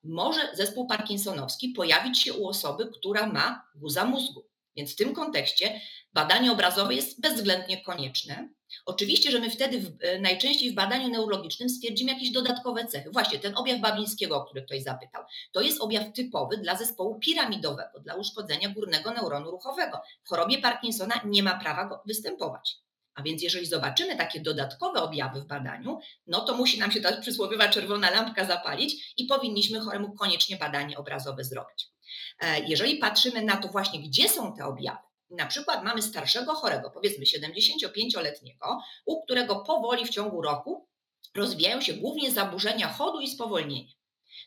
Może zespół parkinsonowski pojawić się u osoby, która ma guza mózgu. Więc w tym kontekście badanie obrazowe jest bezwzględnie konieczne. Oczywiście, że my wtedy w, e, najczęściej w badaniu neurologicznym stwierdzimy jakieś dodatkowe cechy. Właśnie ten objaw Babińskiego, o który ktoś zapytał, to jest objaw typowy dla zespołu piramidowego, dla uszkodzenia górnego neuronu ruchowego. W chorobie Parkinsona nie ma prawa go występować. A więc jeżeli zobaczymy takie dodatkowe objawy w badaniu, no to musi nam się ta przysłowiowa czerwona lampka zapalić i powinniśmy choremu koniecznie badanie obrazowe zrobić. E, jeżeli patrzymy na to właśnie, gdzie są te objawy, na przykład mamy starszego chorego, powiedzmy 75-letniego, u którego powoli w ciągu roku rozwijają się głównie zaburzenia chodu i spowolnienie.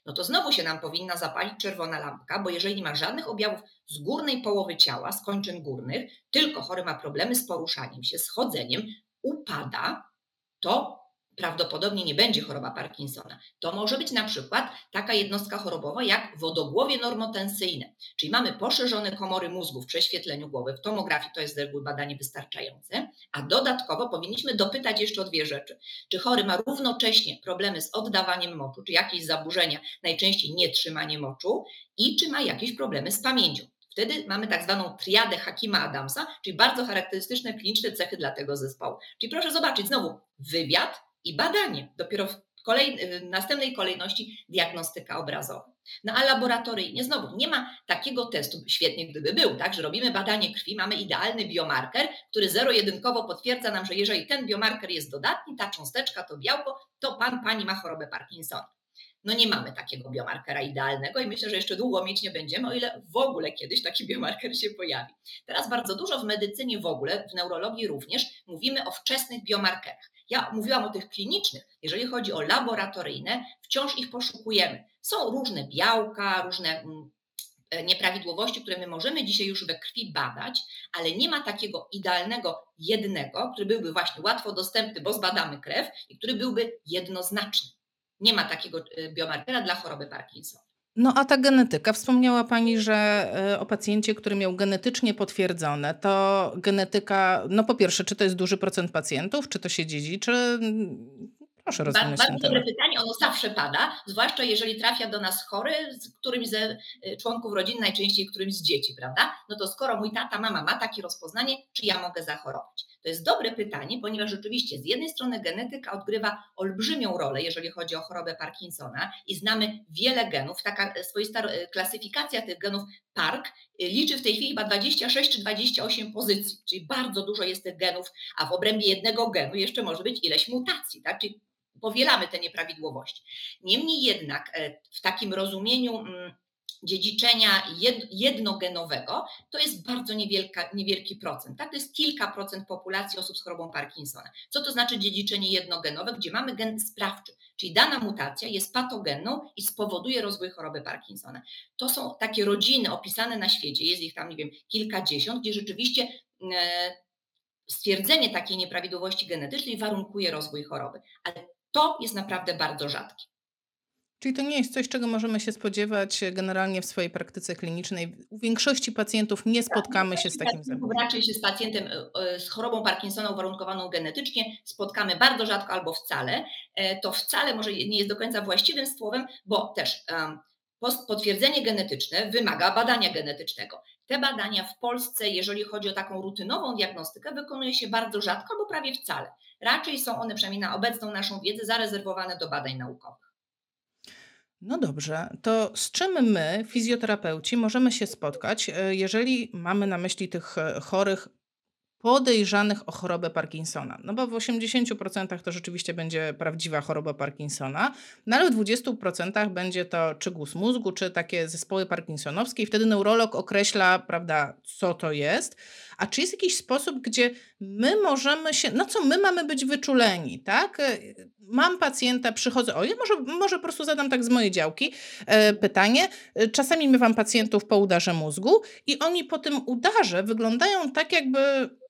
No to znowu się nam powinna zapalić czerwona lampka, bo jeżeli nie ma żadnych objawów z górnej połowy ciała, z kończyn górnych, tylko chory ma problemy z poruszaniem się, z chodzeniem, upada, to prawdopodobnie nie będzie choroba Parkinsona. To może być na przykład taka jednostka chorobowa jak wodogłowie normotensyjne, czyli mamy poszerzone komory mózgu w prześwietleniu głowy. W tomografii to jest z reguły badanie wystarczające, a dodatkowo powinniśmy dopytać jeszcze o dwie rzeczy. Czy chory ma równocześnie problemy z oddawaniem moczu, czy jakieś zaburzenia, najczęściej nietrzymanie moczu i czy ma jakieś problemy z pamięcią. Wtedy mamy tak zwaną triadę Hakima Adamsa, czyli bardzo charakterystyczne kliniczne cechy dla tego zespołu. Czyli proszę zobaczyć, znowu wywiad, i badanie. Dopiero w kolej, następnej kolejności diagnostyka obrazowa. No a laboratoryjnie znowu nie ma takiego testu, świetnie gdyby był, tak, że robimy badanie krwi, mamy idealny biomarker, który zero-jedynkowo potwierdza nam, że jeżeli ten biomarker jest dodatni, ta cząsteczka, to białko, to pan, pani ma chorobę Parkinsona. No nie mamy takiego biomarkera idealnego i myślę, że jeszcze długo mieć nie będziemy, o ile w ogóle kiedyś taki biomarker się pojawi. Teraz bardzo dużo w medycynie w ogóle, w neurologii również, mówimy o wczesnych biomarkerach. Ja mówiłam o tych klinicznych. Jeżeli chodzi o laboratoryjne, wciąż ich poszukujemy. Są różne białka, różne mm, e, nieprawidłowości, które my możemy dzisiaj już we krwi badać, ale nie ma takiego idealnego jednego, który byłby właśnie łatwo dostępny, bo zbadamy krew i który byłby jednoznaczny. Nie ma takiego e, biomarkera dla choroby Parkinsona. No a ta genetyka, wspomniała Pani, że e, o pacjencie, który miał genetycznie potwierdzone, to genetyka, no po pierwsze, czy to jest duży procent pacjentów, czy to się dziedziczy? Proszę rozwinąć Bardzo dobre pytanie, ono zawsze pada, zwłaszcza jeżeli trafia do nas chory z którymś ze e, członków rodziny, najczęściej którymś z dzieci, prawda? No to skoro mój tata, mama ma takie rozpoznanie, czy ja mogę zachorować? To jest dobre pytanie, ponieważ rzeczywiście z jednej strony genetyka odgrywa olbrzymią rolę, jeżeli chodzi o chorobę Parkinsona i znamy wiele genów. Taka swoista e, klasyfikacja tych genów PARK liczy w tej chwili chyba 26 czy 28 pozycji, czyli bardzo dużo jest tych genów, a w obrębie jednego genu jeszcze może być ileś mutacji, tak? Czyli powielamy te nieprawidłowości. Niemniej jednak e, w takim rozumieniu mm, dziedziczenia jednogenowego, to jest bardzo niewielka, niewielki procent. Tak? To jest kilka procent populacji osób z chorobą Parkinsona. Co to znaczy dziedziczenie jednogenowe, gdzie mamy gen sprawczy, czyli dana mutacja jest patogenną i spowoduje rozwój choroby Parkinsona. To są takie rodziny opisane na świecie, jest ich tam, nie wiem, kilkadziesiąt, gdzie rzeczywiście e, stwierdzenie takiej nieprawidłowości genetycznej warunkuje rozwój choroby. Ale to jest naprawdę bardzo rzadkie. Czyli to nie jest coś, czego możemy się spodziewać generalnie w swojej praktyce klinicznej. U większości pacjentów nie spotkamy się z takim zaburzeniem. Raczej się z pacjentem e, e, z chorobą Parkinsona uwarunkowaną genetycznie spotkamy bardzo rzadko albo wcale. E, to wcale może nie jest do końca właściwym słowem, bo też potwierdzenie genetyczne wymaga badania genetycznego. Te badania w Polsce, jeżeli chodzi o taką rutynową diagnostykę, wykonuje się bardzo rzadko albo prawie wcale. Raczej są one, przynajmniej na obecną naszą wiedzę, zarezerwowane do badań naukowych. No dobrze, to z czym my, fizjoterapeuci, możemy się spotkać, e, jeżeli mamy na myśli tych e, chorych podejrzanych o chorobę Parkinsona. No bo w 80% to rzeczywiście będzie prawdziwa choroba Parkinsona, no ale w 20% będzie to czy guz mózgu, czy takie zespoły parkinsonowskie i wtedy neurolog określa, prawda, co to jest. A czy jest jakiś sposób, gdzie my możemy się, na co my mamy być wyczuleni, tak? Mam pacjenta, przychodzę, o, ja może, może po prostu zadam tak z mojej działki e, pytanie. Czasami mywam pacjentów po udarze mózgu i oni po tym udarze wyglądają tak, jakby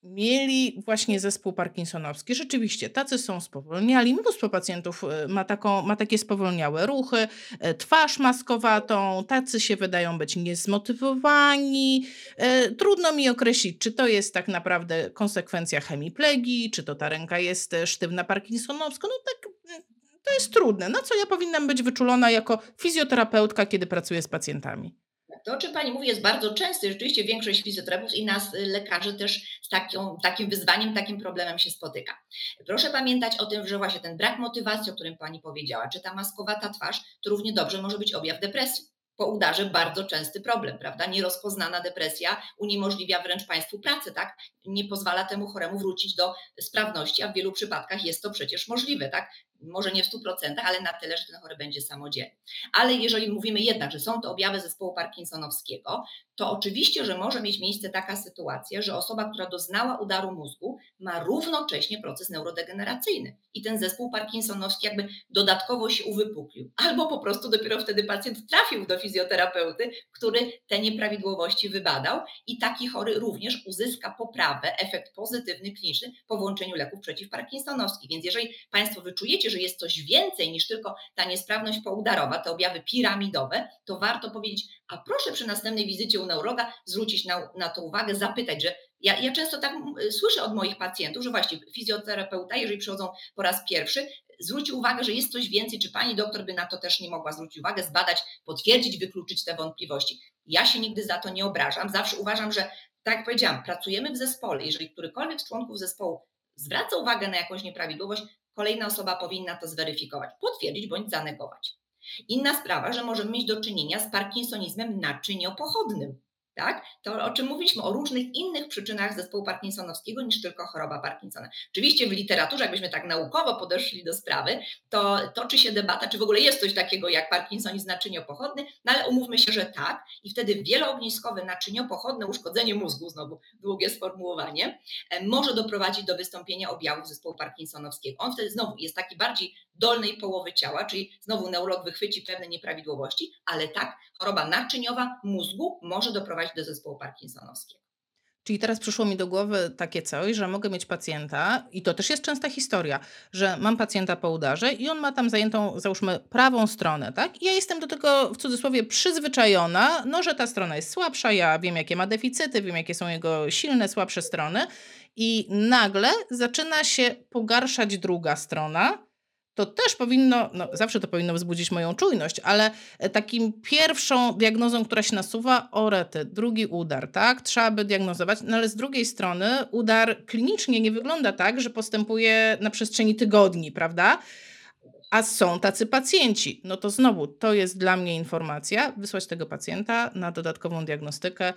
mieli właśnie zespół parkinsonowski. Rzeczywiście, tacy są spowolniali. Mnóstwo pacjentów e, ma, taką, ma takie spowolniałe ruchy, e, twarz maskowatą, tacy się wydają być niezmotywowani. E, trudno mi określić, czy to jest tak naprawdę konsekwencja hemiplegii, czy to ta ręka jest sztywna parkinsonowska. No tak to jest trudne. Na co ja powinnam być wyczulona jako fizjoterapeutka, kiedy pracuję z pacjentami? To, o czym Pani mówi, jest bardzo częste. Rzeczywiście większość fizjoterapeutów i nas, y, lekarzy, też z takim wyzwaniem, takim problemem się spotyka. Proszę pamiętać o tym, że właśnie ten brak motywacji, o którym Pani powiedziała, czy ta maskowata twarz, to równie dobrze może być objaw depresji po udarze bardzo częsty problem, prawda? Nierozpoznana depresja uniemożliwia wręcz Państwu pracę, tak? Nie pozwala temu choremu wrócić do sprawności, a w wielu przypadkach jest to przecież możliwe, tak? Może nie w 100%, ale na tyle, że ten chory będzie samodzielny. Ale jeżeli mówimy jednak, że są to objawy zespołu parkinsonowskiego, to oczywiście, że może mieć miejsce taka sytuacja, że osoba, która doznała udaru mózgu, ma równocześnie proces neurodegeneracyjny i ten zespół parkinsonowski jakby dodatkowo się uwypuklił. Albo po prostu dopiero wtedy pacjent trafił do fizjoterapeuty, który te nieprawidłowości wybadał i taki chory również uzyska poprawę, efekt pozytywny, kliniczny po włączeniu leków przeciwparkinsonowskich. Więc jeżeli Państwo wyczujecie, że jest coś więcej niż tylko ta niesprawność poudarowa, te objawy piramidowe, to warto powiedzieć, a proszę przy następnej wizycie u neurologa zwrócić na, na to uwagę, zapytać, że ja, ja często tak słyszę od moich pacjentów, że właśnie fizjoterapeuta, jeżeli przychodzą po raz pierwszy, zwróci uwagę, że jest coś więcej, czy pani doktor by na to też nie mogła zwrócić uwagę, zbadać, potwierdzić, wykluczyć te wątpliwości. Ja się nigdy za to nie obrażam. Zawsze uważam, że tak jak powiedziałam, pracujemy w zespole. Jeżeli którykolwiek z członków zespołu zwraca uwagę na jakąś nieprawidłowość, kolejna osoba powinna to zweryfikować, potwierdzić bądź zanegować. Inna sprawa, że możemy mieć do czynienia z parkinsonizmem naczyniopochodnym tak? To o czym mówiliśmy, o różnych innych przyczynach zespołu parkinsonowskiego niż tylko choroba Parkinsona. Oczywiście w literaturze, jakbyśmy tak naukowo podeszli do sprawy, to toczy się debata, czy w ogóle jest coś takiego jak parkinsonizm naczyniopochodny, no ale umówmy się, że tak i wtedy wieloogniskowe naczyniopochodne uszkodzenie mózgu, znowu długie sformułowanie, e, może doprowadzić do wystąpienia objawów zespołu parkinsonowskiego. On wtedy znowu jest taki bardziej dolnej połowy ciała, czyli znowu neurolog wychwyci pewne nieprawidłowości, ale tak, choroba naczyniowa mózgu może doprowadzić do zespołu parkinsonowskiego. Czyli teraz przyszło mi do głowy takie coś, że mogę mieć pacjenta, i to też jest częsta historia, że mam pacjenta po udarze i on ma tam zajętą, załóżmy, prawą stronę, tak? I ja jestem do tego w cudzysłowie przyzwyczajona, no, że ta strona jest słabsza, ja wiem, jakie ma deficyty, wiem, jakie są jego silne, słabsze strony, i nagle zaczyna się pogarszać druga strona, to też powinno, no zawsze to powinno wzbudzić moją czujność, ale e, takim pierwszą diagnozą, która się nasuwa, orety, drugi udar, tak? Trzeba by diagnozować, no ale z drugiej strony udar klinicznie nie wygląda tak, że postępuje na przestrzeni tygodni, prawda? A są tacy pacjenci. No to znowu, to jest dla mnie informacja, wysłać tego pacjenta na dodatkową diagnostykę,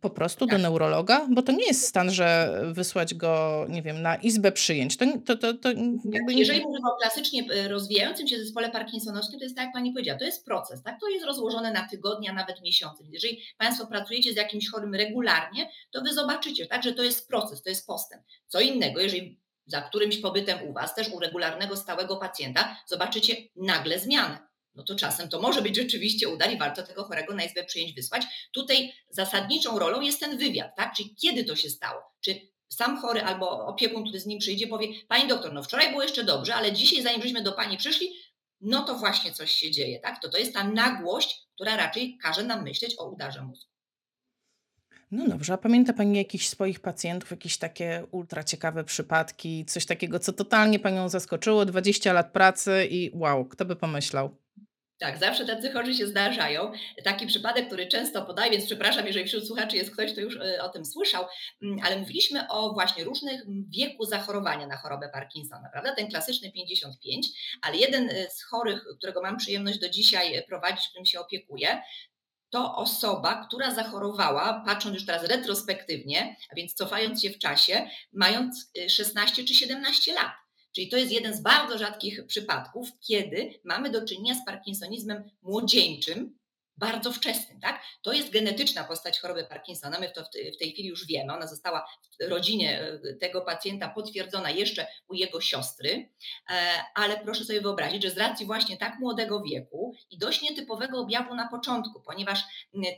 po prostu do tak. neurologa, bo to nie jest stan, że wysłać go, nie wiem, na izbę przyjęć. To, to, to, to jakby nie... Jeżeli mówimy o klasycznie e, rozwijającym się zespole parkinsonowskim, to jest tak, jak Pani powiedziała, to jest proces, tak? To jest rozłożone na tygodnie, a nawet miesiące. Jeżeli Państwo pracujecie z jakimś chorym regularnie, to Wy zobaczycie, tak, że to jest proces, to jest postęp. Co innego, jeżeli za którymś pobytem u Was, też u regularnego, stałego pacjenta, zobaczycie nagle zmianę no to czasem to może być rzeczywiście udar i warto tego chorego na izbę przyjęć wysłać. Tutaj zasadniczą rolą jest ten wywiad, tak? Czyli kiedy to się stało? Czy sam chory albo opiekun, który z nim przyjdzie, powie: Pani doktor, no wczoraj było jeszcze dobrze, ale dzisiaj, zanim żeśmy do Pani przyszli, no to właśnie coś się dzieje, tak? To to jest ta nagłość, która raczej każe nam myśleć o udarze mózgu. No dobrze, a pamięta Pani jakichś swoich pacjentów, jakieś takie ultra ciekawe przypadki, coś takiego, co totalnie Panią zaskoczyło, 20 lat pracy i wow, kto by pomyślał? Tak, zawsze tacy chorzy się zdarzają. Taki przypadek, który często podaję, więc przepraszam, jeżeli wśród słuchaczy jest ktoś, kto już e, o tym słyszał, mm, ale mówiliśmy o właśnie różnych wieku zachorowania na chorobę Parkinsona, prawda? Ten klasyczny 55, ale jeden e, z chorych, którego mam przyjemność do dzisiaj prowadzić, którym się opiekuję, to osoba, która zachorowała, patrząc już teraz retrospektywnie, a więc cofając się w czasie, mając 16 e, czy 17 lat. Czyli to jest jeden z bardzo rzadkich przypadków, kiedy mamy do czynienia z parkinsonizmem młodzieńczym, bardzo wczesnym. Tak? To jest genetyczna postać choroby Parkinsona. My to w tej chwili już wiemy. Ona została w rodzinie e, tego pacjenta potwierdzona jeszcze u jego siostry, e, ale proszę sobie wyobrazić, że z racji właśnie tak młodego wieku i dość nietypowego objawu na początku, ponieważ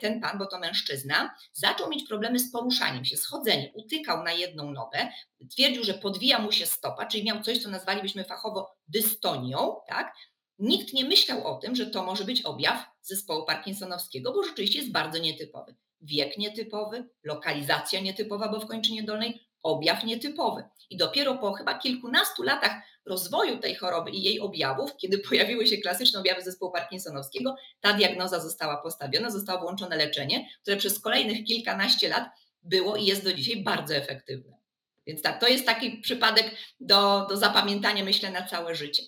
ten pan, bo to mężczyzna, zaczął mieć problemy z poruszaniem się, schodzeniem, utykał na jedną nogę, twierdził, że podwija mu się stopa, czyli miał coś, co nazwalibyśmy fachowo dystonią, tak? Nikt nie myślał o tym, że to może być objaw zespołu parkinsonowskiego, bo rzeczywiście jest bardzo nietypowy. Wiek nietypowy, lokalizacja nietypowa, bo w kończynie dolnej objaw nietypowy. I dopiero po chyba kilkunastu latach rozwoju tej choroby i jej objawów, kiedy [LAUGHS] pojawiły się klasyczne objawy zespołu parkinsonowskiego, ta diagnoza została postawiona, zostało włączone leczenie, które przez kolejnych kilkanaście lat było i jest do dzisiaj bardzo efektywne. Więc tak, to jest taki przypadek do, do zapamiętania, myślę, na całe życie.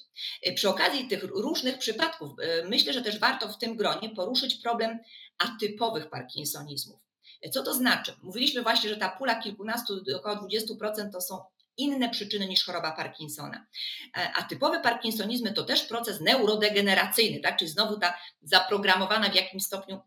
Y, przy okazji tych różnych przypadków, y, myślę, że też warto w tym gronie poruszyć problem atypowych parkinsonizmów. Y, co to znaczy? Mówiliśmy właśnie, że ta pula kilkunastu, około 20% to są inne przyczyny niż choroba Parkinsona. E, a typowe parkinsonizmy to też proces neurodegeneracyjny, tak? czyli znowu ta zaprogramowana w jakimś stopniu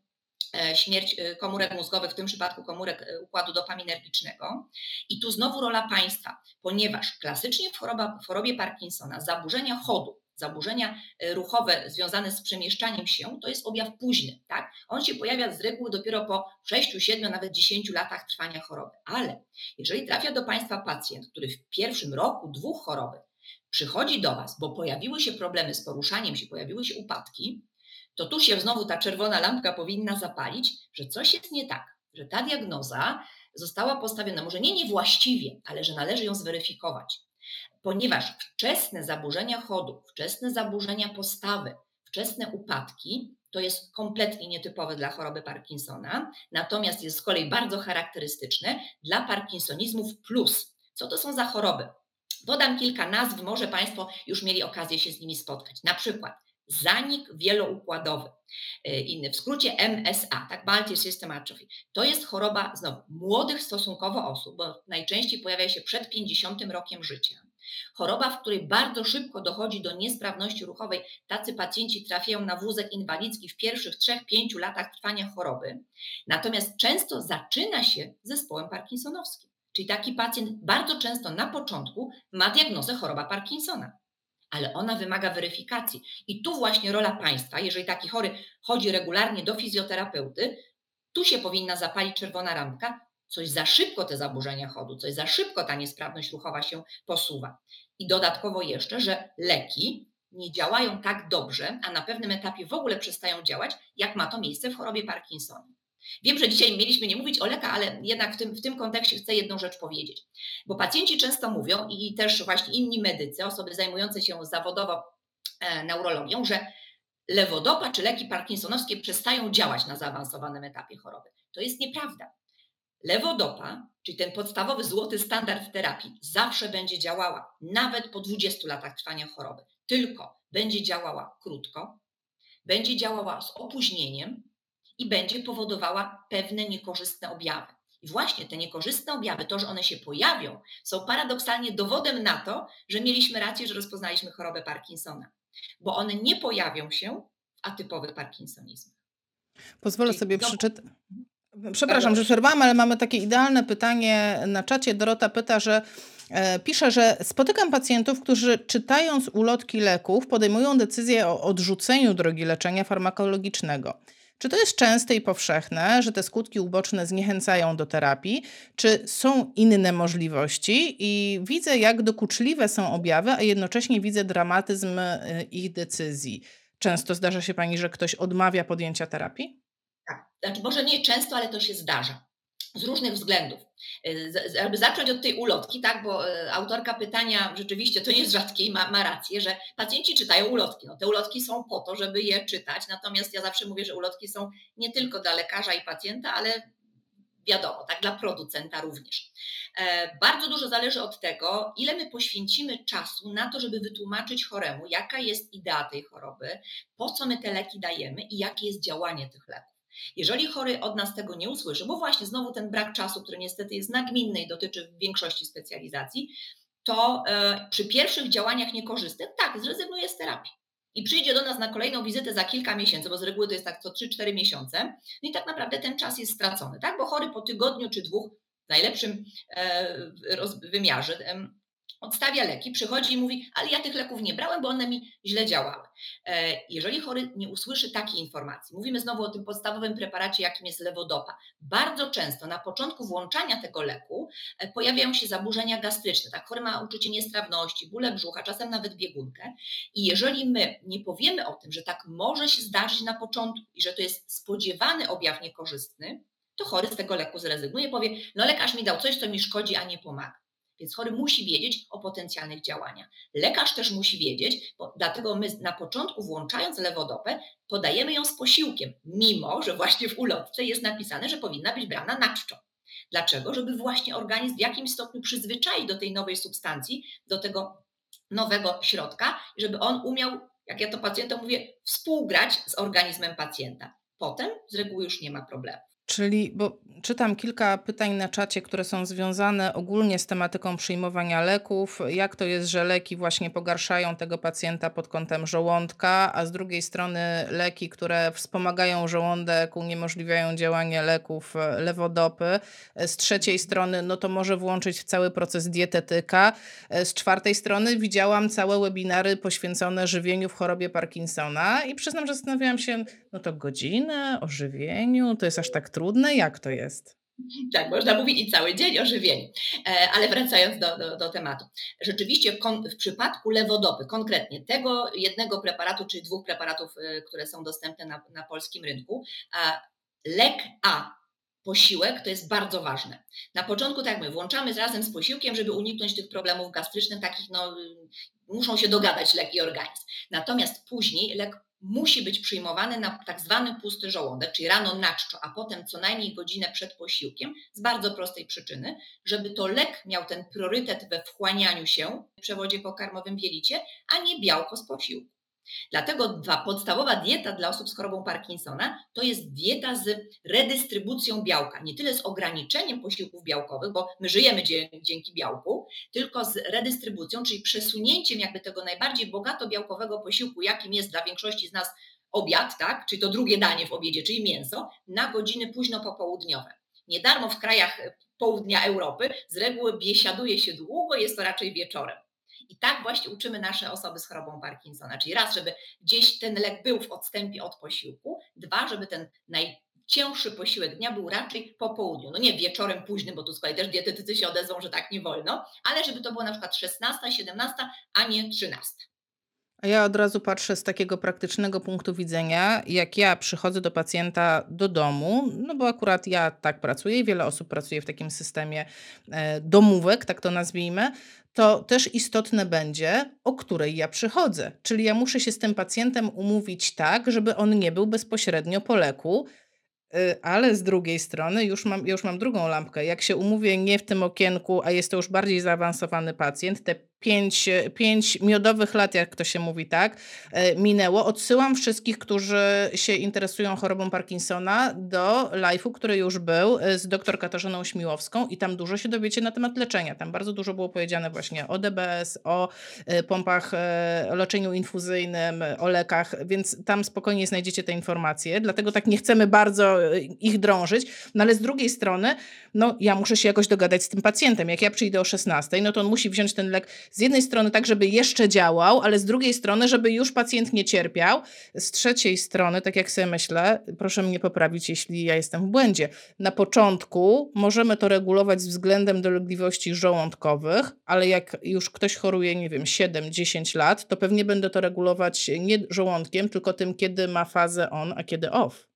śmierć e, komórek mózgowych, w tym przypadku komórek układu dopaminergicznego. I tu znowu rola państwa, ponieważ klasycznie w, choroba, w chorobie Parkinsona zaburzenia chodu, zaburzenia e, ruchowe związane z przemieszczaniem się, to jest objaw późny. Tak? On się pojawia z reguły dopiero po 6, 7, nawet 10 latach trwania choroby. Ale jeżeli trafia do Państwa pacjent, który w pierwszym roku, dwóch choroby przychodzi do Was, bo pojawiły się problemy z poruszaniem się, pojawiły się upadki, to tu się znowu ta czerwona lampka powinna zapalić, że coś jest nie tak, że ta diagnoza została postawiona może nie niewłaściwie, ale że należy ją zweryfikować ponieważ wczesne zaburzenia chodu, wczesne zaburzenia postawy, wczesne upadki to jest kompletnie nietypowe dla choroby Parkinsona, natomiast jest z kolei bardzo charakterystyczne dla parkinsonizmów plus. Co to są za choroby? Podam kilka nazw, może Państwo już mieli okazję się z nimi spotkać. Na przykład zanik wieloukładowy, y, inny w skrócie MSA, tak, Multi-System Atrophy. To jest choroba znowu młodych stosunkowo osób, bo najczęściej pojawia się przed 50 rokiem życia. Choroba, w której bardzo szybko dochodzi do niesprawności ruchowej, tacy pacjenci trafiają na wózek inwalidzki w pierwszych 3-5 latach trwania choroby. Natomiast często zaczyna się zespołem parkinsonowskim. Czyli taki pacjent bardzo często na początku ma diagnozę choroba Parkinsona, ale ona wymaga weryfikacji. I tu właśnie rola państwa, jeżeli taki chory chodzi regularnie do fizjoterapeuty, tu się powinna zapalić czerwona ramka, coś za szybko te zaburzenia chodu, coś za szybko ta niesprawność ruchowa się posuwa. I dodatkowo jeszcze, że leki nie działają tak dobrze, a na pewnym etapie w ogóle przestają działać, jak ma to miejsce w chorobie Parkinsona. Wiem, że dzisiaj mieliśmy nie mówić o lekach, ale jednak w tym, w tym kontekście chcę jedną rzecz powiedzieć. Bo pacjenci często mówią, i też właśnie inni medycy, osoby zajmujące się zawodowo e, neurologią, że lewodopa czy leki parkinsonowskie przestają działać na zaawansowanym etapie choroby. To jest nieprawda. Lewodopa, czyli ten podstawowy złoty standard w terapii, zawsze będzie działała, nawet po 20 latach trwania choroby. Tylko będzie działała krótko, będzie działała z opóźnieniem i będzie powodowała pewne niekorzystne objawy. I właśnie te niekorzystne objawy, to, że one się pojawią, są paradoksalnie dowodem na to, że mieliśmy rację, że rozpoznaliśmy chorobę Parkinsona, bo one nie pojawią się w atypowych parkinsonizmach. Pozwolę Czyli sobie przeczytać. Przepraszam, że przerwałam, ale mamy takie idealne pytanie na czacie. Dorota pyta, że e, pisze, że spotykam pacjentów, którzy czytając ulotki leków podejmują decyzję o odrzuceniu drogi leczenia farmakologicznego. Czy to jest częste i powszechne, że te skutki uboczne zniechęcają do terapii? Czy są inne możliwości? I widzę, jak dokuczliwe są objawy, a jednocześnie widzę dramatyzm e, ich decyzji. Często zdarza się pani, że ktoś odmawia podjęcia terapii? Znaczy, może nie często, ale to się zdarza. Z różnych względów. Żeby zacząć od tej ulotki, tak, bo e, autorka pytania rzeczywiście to nie jest rzadkie i ma, ma rację, że pacjenci czytają ulotki. No, te ulotki są po to, żeby je czytać, natomiast ja zawsze mówię, że ulotki są nie tylko dla lekarza i pacjenta, ale wiadomo, tak, dla producenta również. E, bardzo dużo zależy od tego, ile my poświęcimy czasu na to, żeby wytłumaczyć choremu, jaka jest idea tej choroby, po co my te leki dajemy i jakie jest działanie tych leków. Jeżeli chory od nas tego nie usłyszy, bo właśnie znowu ten brak czasu, który niestety jest nagminny i dotyczy większości specjalizacji, to e, przy pierwszych działaniach niekorzystnych, tak, zrezygnuje z terapii. I przyjdzie do nas na kolejną wizytę za kilka miesięcy, bo z reguły to jest tak co 3-4 miesiące, no i tak naprawdę ten czas jest stracony, tak? Bo chory po tygodniu czy dwóch, w najlepszym e, wymiarze, odstawia leki, przychodzi i mówi, ale ja tych leków nie brałem, bo one mi źle działały. E, jeżeli chory nie usłyszy takiej informacji, mówimy znowu o tym podstawowym preparacie, jakim jest lewodopa. Bardzo często na początku włączania tego leku e, pojawiają się zaburzenia gastryczne. Tak, chory ma uczucie niestrawności, bóle brzucha, czasem nawet biegunkę. I jeżeli my nie powiemy o tym, że tak może się zdarzyć na początku i że to jest spodziewany objaw niekorzystny, to chory z tego leku zrezygnuje, powie, no lekarz mi dał coś, co mi szkodzi, a nie pomaga. Więc chory musi wiedzieć o potencjalnych działaniach. Lekarz też musi wiedzieć, bo dlatego my na początku włączając lewodopę podajemy ją z posiłkiem, mimo że właśnie w ulotce jest napisane, że powinna być brana na czczo. Dlaczego? Żeby właśnie organizm w jakimś stopniu przyzwyczaić do tej nowej substancji, do tego nowego środka, żeby on umiał, jak ja to pacjentom mówię, współgrać z organizmem pacjenta. Potem z reguły już nie ma problemu. Czyli, bo czytam kilka pytań na czacie, które są związane ogólnie z tematyką przyjmowania leków. Jak to jest, że leki właśnie pogarszają tego pacjenta pod kątem żołądka, a z drugiej strony leki, które wspomagają żołądek, uniemożliwiają działanie leków, e, lewodopy. E, z trzeciej strony, no to może włączyć cały proces dietetyka. E, z czwartej strony widziałam całe webinary poświęcone żywieniu w chorobie Parkinsona i przyznam, że zastanawiałam się, no to godzinę o żywieniu, to jest aż tak trudne? Jak to jest? Tak, można mówić i cały dzień o żywieniu. E, ale wracając do, do, do tematu. Rzeczywiście w przypadku lewodopy, konkretnie tego jednego preparatu, czy dwóch preparatów, e, które są dostępne na, na polskim rynku, lek A, posiłek to jest bardzo ważne. Na początku, tak my, włączamy razem z posiłkiem, żeby uniknąć tych problemów gastrycznych, takich no, muszą się dogadać lek i organizm. Natomiast później lek musi być przyjmowany na tak zwany pusty żołądek, czyli rano na czczo, a potem co najmniej godzinę przed posiłkiem, z bardzo prostej przyczyny, żeby to lek miał ten priorytet we wchłanianiu się w przewodzie pokarmowym w jelicie, a nie białko z posiłku. Dlatego podstawowa dieta dla osób z chorobą Parkinsona to jest dieta z redystrybucją białka. Nie tyle z ograniczeniem posiłków białkowych, bo my żyjemy dzięki białku, tylko z redystrybucją, czyli przesunięciem jakby tego najbardziej bogato białkowego posiłku, jakim jest dla większości z nas obiad, tak? czyli to drugie danie w obiedzie, czyli mięso, na godziny późno popołudniowe. Nie darmo w krajach południa Europy z reguły biesiaduje się długo, jest to raczej wieczorem. I tak właśnie uczymy nasze osoby z chorobą Parkinsona. Czyli raz, żeby gdzieś ten lek był w odstępie od posiłku, dwa, żeby ten najcięższy posiłek dnia był raczej po południu. No nie wieczorem późnym, bo tu z kolei też dietetycy się odezwą, że tak nie wolno, ale żeby to było na przykład 16, 17, a nie 13. A ja od razu patrzę z takiego praktycznego punktu widzenia, jak ja przychodzę do pacjenta do domu, no bo akurat ja tak pracuję i wiele osób pracuje w takim systemie e, domówek, tak to nazwijmy, to też istotne będzie, o której ja przychodzę. Czyli ja muszę się z tym pacjentem umówić tak, żeby on nie był bezpośrednio po leku, y, ale z drugiej strony już mam, już mam drugą lampkę. Jak się umówię nie w tym okienku, a jest to już bardziej zaawansowany pacjent, te pięć, pięć miodowych lat, jak to się mówi, tak, e, minęło. Odsyłam wszystkich, którzy się interesują chorobą Parkinsona do live'u, który już był e, z dr Katarzyną Śmiłowską i tam dużo się dowiecie na temat leczenia. Tam bardzo dużo było powiedziane właśnie o DBS, o e, pompach, o leczeniu infuzyjnym, o lekach, więc tam spokojnie znajdziecie te informacje. Dlatego tak nie chcemy bardzo ich drążyć, no ale z drugiej strony, no ja muszę się jakoś dogadać z tym pacjentem. Jak ja przyjdę o 16, no to on musi wziąć ten lek z jednej strony tak, żeby jeszcze działał, ale z drugiej strony, żeby już pacjent nie cierpiał. Z trzeciej strony, tak jak sobie myślę, proszę mnie poprawić, jeśli ja jestem w błędzie. Na początku możemy to regulować względem dolegliwości żołądkowych, ale jak już ktoś choruje, nie wiem, 7-10 lat, to pewnie będę to regulować nie żołądkiem, tylko tym, kiedy ma fazę on, a kiedy off.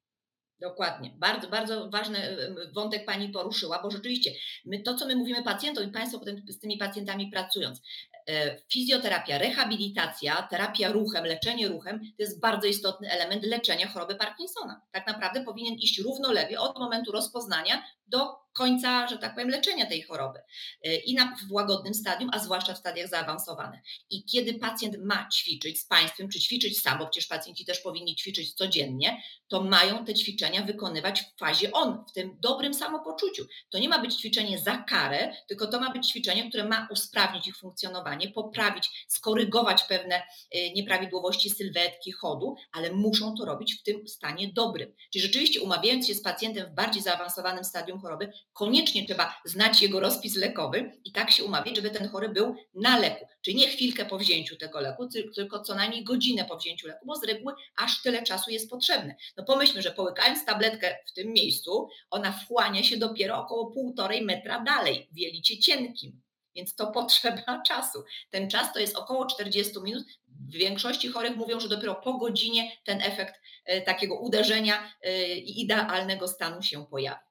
Dokładnie. Bardzo, bardzo ważny wątek Pani poruszyła, bo rzeczywiście my, to, co my mówimy pacjentom i Państwo potem z tymi pacjentami pracując, e, fizjoterapia, rehabilitacja, terapia ruchem, leczenie ruchem to jest bardzo istotny element leczenia choroby Parkinsona. Tak naprawdę powinien iść równolegle od momentu rozpoznania do końca, że tak powiem, leczenia tej choroby e, i na, w łagodnym stadium, a zwłaszcza w stadiach zaawansowanych. I kiedy pacjent ma ćwiczyć z Państwem, czy ćwiczyć sam, bo przecież pacjenci też powinni ćwiczyć codziennie, to mają te ćwiczenia wykonywać w fazie on, w tym dobrym samopoczuciu. To nie ma być ćwiczenie za karę, tylko to ma być ćwiczenie, które ma usprawnić ich funkcjonowanie, poprawić, skorygować pewne e, nieprawidłowości sylwetki, chodu, ale muszą to robić w tym stanie dobrym. Czyli rzeczywiście umawiając się z pacjentem w bardziej zaawansowanym stadium choroby, koniecznie trzeba znać jego rozpis lekowy i tak się umawiać, żeby ten chory był na leku. Czyli nie chwilkę po wzięciu tego leku, tylko co najmniej godzinę po wzięciu leku, bo z reguły aż tyle czasu jest potrzebne. No pomyślmy, że połykając tabletkę w tym miejscu, ona wchłania się dopiero około półtorej metra dalej, w jelicie cienkim. Więc to [LAUGHS] potrzeba czasu. Ten czas to jest około 40 minut. W większości chorych mówią, że dopiero po godzinie ten efekt e, takiego uderzenia e, i idealnego stanu się pojawi.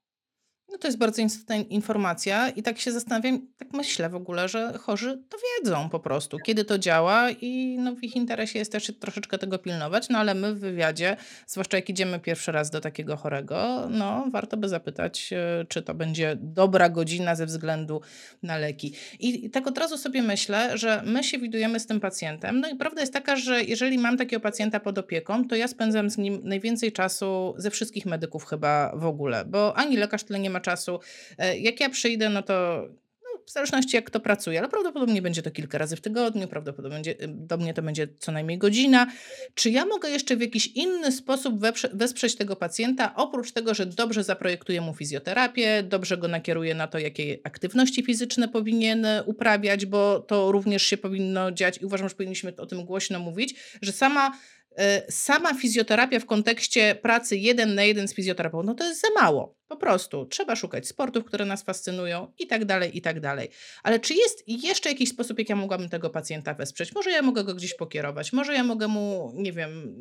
No to jest bardzo istotna informacja i tak się zastanawiam, tak myślę w ogóle, że chorzy to wiedzą po prostu, kiedy to działa i no w ich interesie jest też troszeczkę tego pilnować, no ale my w wywiadzie, zwłaszcza jak idziemy pierwszy raz do takiego chorego, no warto by zapytać, e, czy to będzie dobra godzina ze względu na leki. I tak od razu sobie myślę, że my się widujemy z tym pacjentem, no i prawda jest taka, że jeżeli mam takiego pacjenta pod opieką, to ja spędzam z nim najwięcej czasu ze wszystkich medyków chyba w ogóle, bo ani lekarz tyle nie ma czasu. E, jak ja przyjdę, no to no, w zależności jak kto pracuje, ale prawdopodobnie będzie to kilka razy w tygodniu, prawdopodobnie to będzie co najmniej godzina. Czy ja mogę jeszcze w jakiś inny sposób wesprzeć tego pacjenta, oprócz tego, że dobrze zaprojektuję mu fizjoterapię, dobrze go nakieruję na to, jakie aktywności fizyczne powinien uprawiać, bo to również się powinno dziać i uważam, że powinniśmy o tym głośno mówić, że sama E, sama fizjoterapia w kontekście pracy jeden na jeden z fizjoterapeutą, no to jest za mało. Po prostu trzeba szukać sportów, które nas fascynują i tak dalej, i tak dalej. Ale czy jest jeszcze jakiś sposób, jak ja mogłabym tego pacjenta wesprzeć? Może ja mogę go gdzieś pokierować, może ja mogę mu, nie wiem,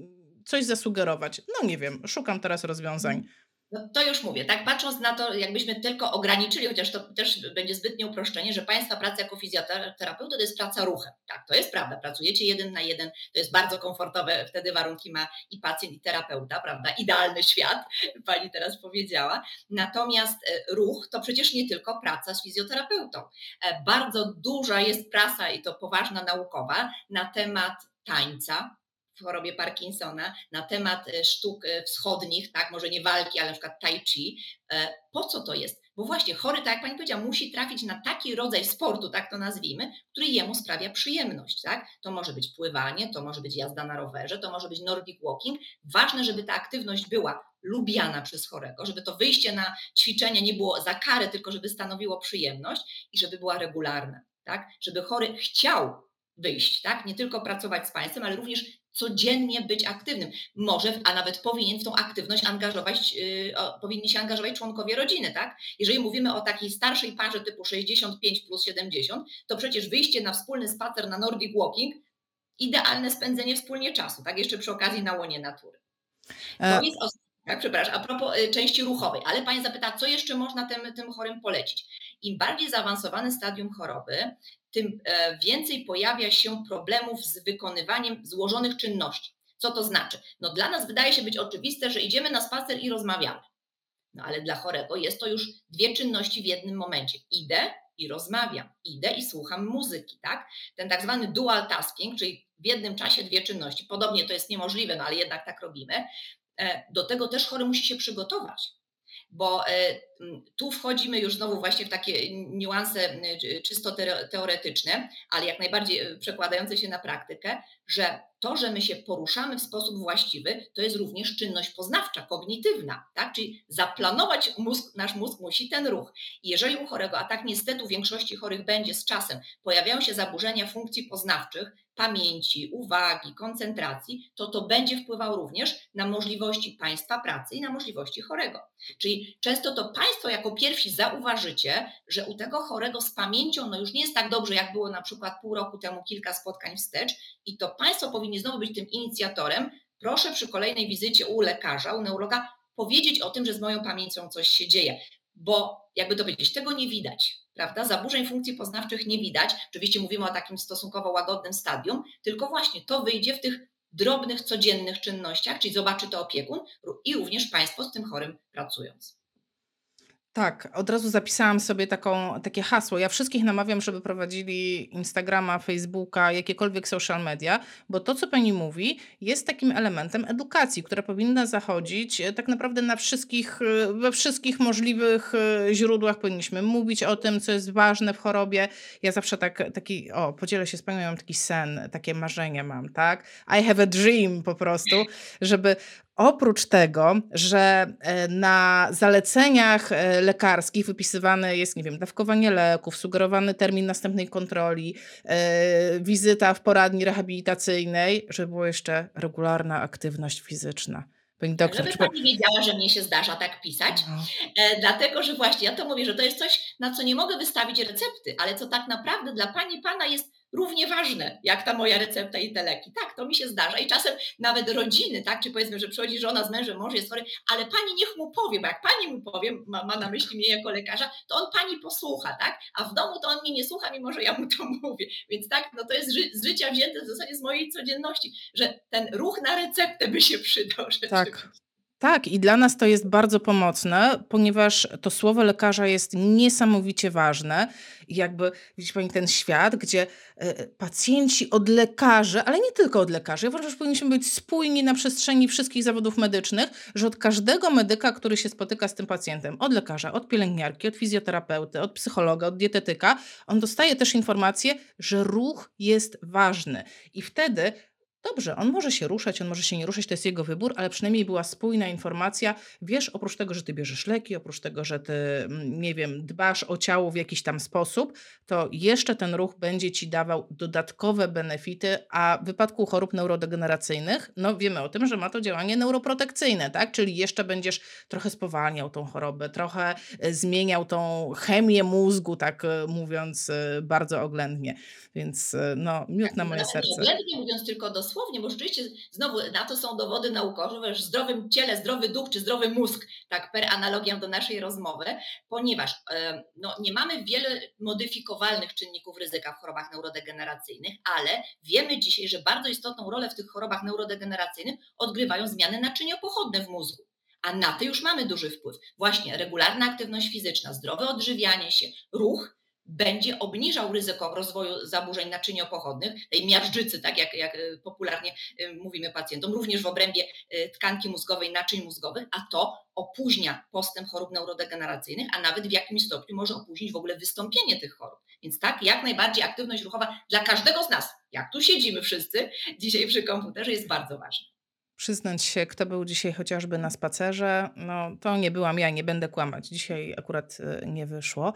coś zasugerować. No nie wiem, szukam teraz rozwiązań. No to już mówię, tak patrząc na to, jakbyśmy tylko ograniczyli, chociaż to też będzie zbytnie uproszczenie, że Państwa praca jako fizjoterapeuta to jest praca ruchem. Tak, to jest prawda, pracujecie jeden na jeden, to jest bardzo komfortowe, wtedy warunki ma i pacjent, i terapeuta, prawda, idealny świat, [LAUGHS] Pani teraz powiedziała. Natomiast e, ruch to przecież nie tylko praca z fizjoterapeutą. E, bardzo duża jest prasa i to poważna naukowa na temat tańca, w chorobie Parkinsona na temat e, sztuk e, wschodnich, tak, może nie walki, ale na przykład tai chi. E, po co to jest? Bo właśnie chory, tak jak Pani powiedziała, musi trafić na taki rodzaj sportu, tak to nazwijmy, który jemu sprawia przyjemność, tak? To może być pływanie, to może być jazda na rowerze, to może być nordic walking. Ważne, żeby ta aktywność była lubiana przez chorego, żeby to wyjście na ćwiczenie nie było za karę, tylko żeby stanowiło przyjemność i żeby była regularna, tak? Żeby chory chciał wyjść, tak? Nie tylko pracować z państwem, ale również codziennie być aktywnym. Może, a nawet powinien w tą aktywność angażować, yy, powinni się angażować członkowie rodziny, tak? Jeżeli mówimy o takiej starszej parze typu 65 plus 70, to przecież wyjście na wspólny spacer na Nordic Walking, idealne spędzenie wspólnie czasu, tak? Jeszcze przy okazji na łonie natury. To e, jest tak, przepraszam, a propos y, części ruchowej, ale Pani zapyta, co jeszcze można tym, tym chorym polecić? Im bardziej zaawansowane stadium choroby, tym e, więcej pojawia się problemów z wykonywaniem złożonych czynności. Co to znaczy? No dla nas wydaje się być oczywiste, że idziemy na spacer i rozmawiamy. No ale dla chorego jest to już dwie czynności w jednym momencie. Idę i rozmawiam, idę i słucham muzyki, tak? Ten tak zwany dual tasking, czyli w jednym czasie dwie czynności. Podobnie to jest niemożliwe, no ale jednak tak robimy. E, do tego też chory musi się przygotować bo e, tu wchodzimy już znowu właśnie w takie niuanse czysto teoretyczne, ale jak najbardziej e, przekładające się na praktykę, że to, że my się poruszamy w sposób właściwy, to jest również czynność poznawcza, kognitywna, tak? Czyli zaplanować mózg, nasz mózg musi ten ruch. I jeżeli u chorego, a tak niestety u większości chorych będzie z czasem, pojawiają się zaburzenia funkcji poznawczych, pamięci, uwagi, koncentracji, to to będzie wpływało również na możliwości państwa pracy i na możliwości chorego. Czyli często to państwo jako pierwsi zauważycie, że u tego chorego z pamięcią no już nie jest tak dobrze, jak było na przykład pół roku temu kilka spotkań wstecz i to państwo powinni znowu być tym inicjatorem. Proszę przy kolejnej wizycie u lekarza, u neurologa powiedzieć o tym, że z moją pamięcią coś się dzieje, bo jakby to powiedzieć, tego nie widać prawda? Zaburzeń funkcji poznawczych nie widać. Oczywiście mówimy o takim stosunkowo łagodnym stadium, tylko właśnie to wyjdzie w tych drobnych, codziennych czynnościach, czyli zobaczy to opiekun i również Państwo z tym chorym pracując. Tak, od razu zapisałam sobie taką, takie hasło. Ja wszystkich namawiam, żeby prowadzili Instagrama, Facebooka, jakiekolwiek social media, bo to, co pani mówi, jest takim elementem edukacji, która powinna zachodzić e, tak naprawdę na wszystkich, e, we wszystkich możliwych e, źródłach. Powinniśmy mówić o tym, co jest ważne w chorobie. Ja zawsze tak, taki, o, podzielę się z panią, mam taki sen, takie marzenie mam, tak? I have a dream po prostu, żeby Oprócz tego, że e, na zaleceniach e, lekarskich wypisywane jest, nie wiem, dawkowanie leków, sugerowany termin następnej kontroli, e, wizyta w poradni rehabilitacyjnej, żeby była jeszcze regularna aktywność fizyczna. Pani doktor, Żeby Pani wiedziała, że mnie się zdarza tak pisać, no. dlatego że właśnie ja to mówię, że to jest coś, na co nie mogę wystawić recepty, ale co tak naprawdę dla Pani Pana jest równie ważne, jak ta moja recepta i te leki. Tak, to mi się zdarza i czasem nawet rodziny, tak, czy powiedzmy, że przychodzi żona z mężem, mąż jest chory, ale pani niech mu powie, bo jak pani mu powie, ma, ma na myśli mnie jako lekarza, to on pani posłucha, tak, a w domu to on mnie nie słucha, mimo że ja mu to [LAUGHS] mówię. Więc tak, no to jest ży z życia wzięte w zasadzie z mojej codzienności, że ten ruch na receptę by się przydał. Tak. Tak, i dla nas to jest bardzo pomocne, ponieważ to słowo lekarza jest niesamowicie ważne. I jakby, widzi Pani, ten świat, gdzie e, pacjenci od lekarzy, ale nie tylko od lekarzy, uważam, że powinniśmy być spójni na przestrzeni wszystkich zawodów medycznych, że od każdego medyka, który się spotyka z tym pacjentem, od lekarza, od pielęgniarki, od fizjoterapeuty, od psychologa, od dietetyka, on dostaje też informację, że ruch jest ważny. I wtedy Dobrze, on może się ruszać, on może się nie ruszać, to jest jego wybór, ale przynajmniej była spójna informacja. Wiesz, oprócz tego, że ty bierzesz leki, oprócz tego, że ty, mm, nie wiem, dbasz o ciało w jakiś tam sposób, to jeszcze ten ruch będzie ci dawał dodatkowe benefity, a w wypadku chorób neurodegeneracyjnych, no wiemy o tym, że ma to działanie neuroprotekcyjne, tak? Czyli jeszcze będziesz trochę spowalniał tą chorobę, trochę e, zmieniał tą chemię mózgu, tak e, mówiąc e, bardzo oględnie. Więc no, miód na moje serce. Oględnie mówiąc tylko dosłownie, dosłownie, bo rzeczywiście znowu na to są dowody naukowe, że w zdrowym ciele zdrowy duch czy zdrowy mózg, tak per analogią do naszej rozmowy, ponieważ no, nie mamy wiele modyfikowalnych czynników ryzyka w chorobach neurodegeneracyjnych, ale wiemy dzisiaj, że bardzo istotną rolę w tych chorobach neurodegeneracyjnych odgrywają zmiany naczyniopochodne w mózgu. A na te już mamy duży wpływ. Właśnie regularna aktywność fizyczna, zdrowe odżywianie się, ruch będzie obniżał ryzyko rozwoju zaburzeń naczyniopochodnych, tej miażdżycy, tak jak, jak e, popularnie e, mówimy pacjentom, również w obrębie e, tkanki mózgowej, naczyń mózgowych, a to opóźnia postęp chorób neurodegeneracyjnych, a nawet w jakimś stopniu może opóźnić w ogóle wystąpienie tych chorób. Więc tak, jak najbardziej aktywność ruchowa dla każdego z nas, jak tu siedzimy wszyscy dzisiaj przy komputerze, jest bardzo ważna. Przyznać się, kto był dzisiaj chociażby na spacerze, no to nie byłam ja, nie będę kłamać. Dzisiaj akurat nie wyszło,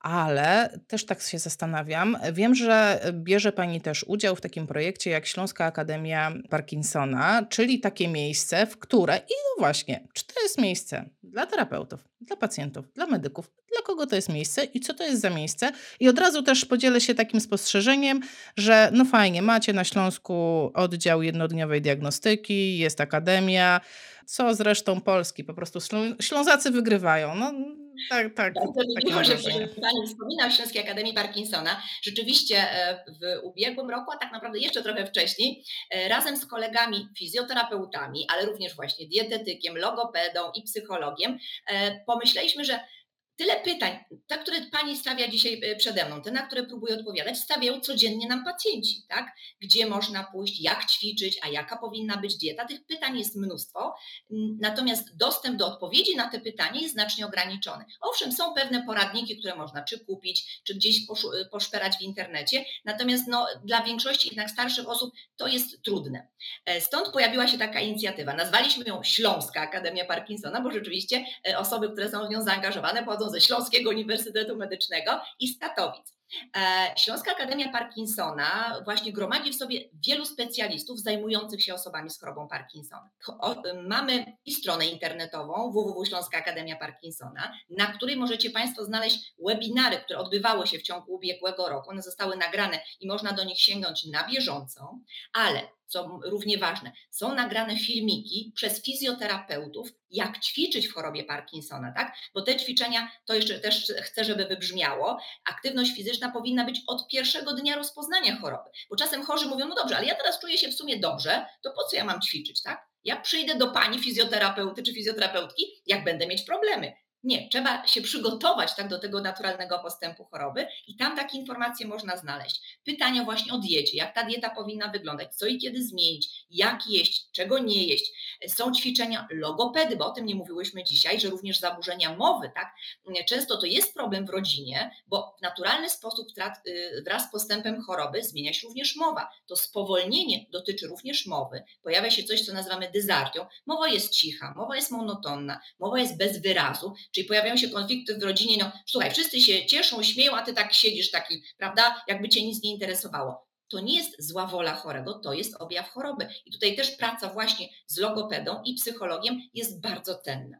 ale też tak się zastanawiam. Wiem, że bierze Pani też udział w takim projekcie jak Śląska Akademia Parkinsona, czyli takie miejsce, w które, i no właśnie, czy to jest miejsce dla terapeutów, dla pacjentów, dla medyków, dla kogo to jest miejsce i co to jest za miejsce. I od razu też podzielę się takim spostrzeżeniem, że no fajnie, macie na Śląsku oddział jednodniowej diagnostyki, jest akademia, co z resztą Polski, po prostu Ślązacy wygrywają. No, tak, tak. Mi miło, że Pani wspomina o Śląskiej Akademii Parkinsona. Rzeczywiście e, w ubiegłym roku, a tak naprawdę jeszcze trochę wcześniej, e, razem z kolegami fizjoterapeutami, ale również właśnie dietetykiem, logopedą i psychologiem, e, pomyśleliśmy, że tyle pytań, te, które Pani stawia dzisiaj e, przede mną, te, na które próbuję odpowiadać, stawiają codziennie nam pacjenci, tak? Gdzie można pójść, jak ćwiczyć, a jaka powinna być dieta? Tych pytań jest mnóstwo, natomiast dostęp do odpowiedzi na te pytania jest znacznie ograniczony. Owszem, są pewne poradniki, które można czy kupić, czy gdzieś e, poszperać w internecie, natomiast no, dla większości jednak starszych osób to jest trudne. E, stąd pojawiła się taka inicjatywa. Nazwaliśmy ją Śląska Akademia Parkinsona, bo rzeczywiście osoby, które są w nią zaangażowane, pochodzą ze Śląskiego Uniwersytetu Medycznego i z Katowic. E, Śląska Akademia Parkinsona właśnie gromadzi w sobie wielu specjalistów zajmujących się osobami z chorobą Parkinsona. Mamy i stronę internetową www.śląska Akademia Parkinsona, na której możecie Państwo znaleźć webinary, które odbywały się w ciągu ubiegłego roku. One zostały nagrane i można do nich sięgnąć na bieżąco, ale co równie ważne, są nagrane filmiki przez fizjoterapeutów, jak ćwiczyć w chorobie Parkinsona, tak? Bo te ćwiczenia, to jeszcze też chcę, żeby wybrzmiało, aktywność fizyczna powinna być od pierwszego dnia rozpoznania choroby. Bo czasem chorzy mówią, no dobrze, ale ja teraz czuję się w sumie dobrze, to po co ja mam ćwiczyć, tak? Ja przyjdę do pani fizjoterapeuty czy fizjoterapeutki, jak będę mieć problemy. Nie, trzeba się przygotować tak do tego naturalnego postępu choroby i tam takie informacje można znaleźć. Pytania właśnie o diecie, jak ta dieta powinna wyglądać, co i kiedy zmienić, jak jeść, czego nie jeść. Są ćwiczenia logopedy, bo o tym nie mówiłyśmy dzisiaj, że również zaburzenia mowy, tak? Często to jest problem w rodzinie, bo w naturalny sposób y, wraz z postępem choroby zmienia się również mowa. To spowolnienie dotyczy również mowy. Pojawia się coś, co nazywamy dysartią. Mowa jest cicha, mowa jest monotonna, mowa jest bez wyrazu, Czyli pojawiają się konflikty w rodzinie, no słuchaj, wszyscy się cieszą, śmieją, a ty tak siedzisz taki, prawda, jakby cię nic nie interesowało. To nie jest zła wola chorego, to jest objaw choroby. I tutaj też praca właśnie z logopedą i psychologiem jest bardzo cenna.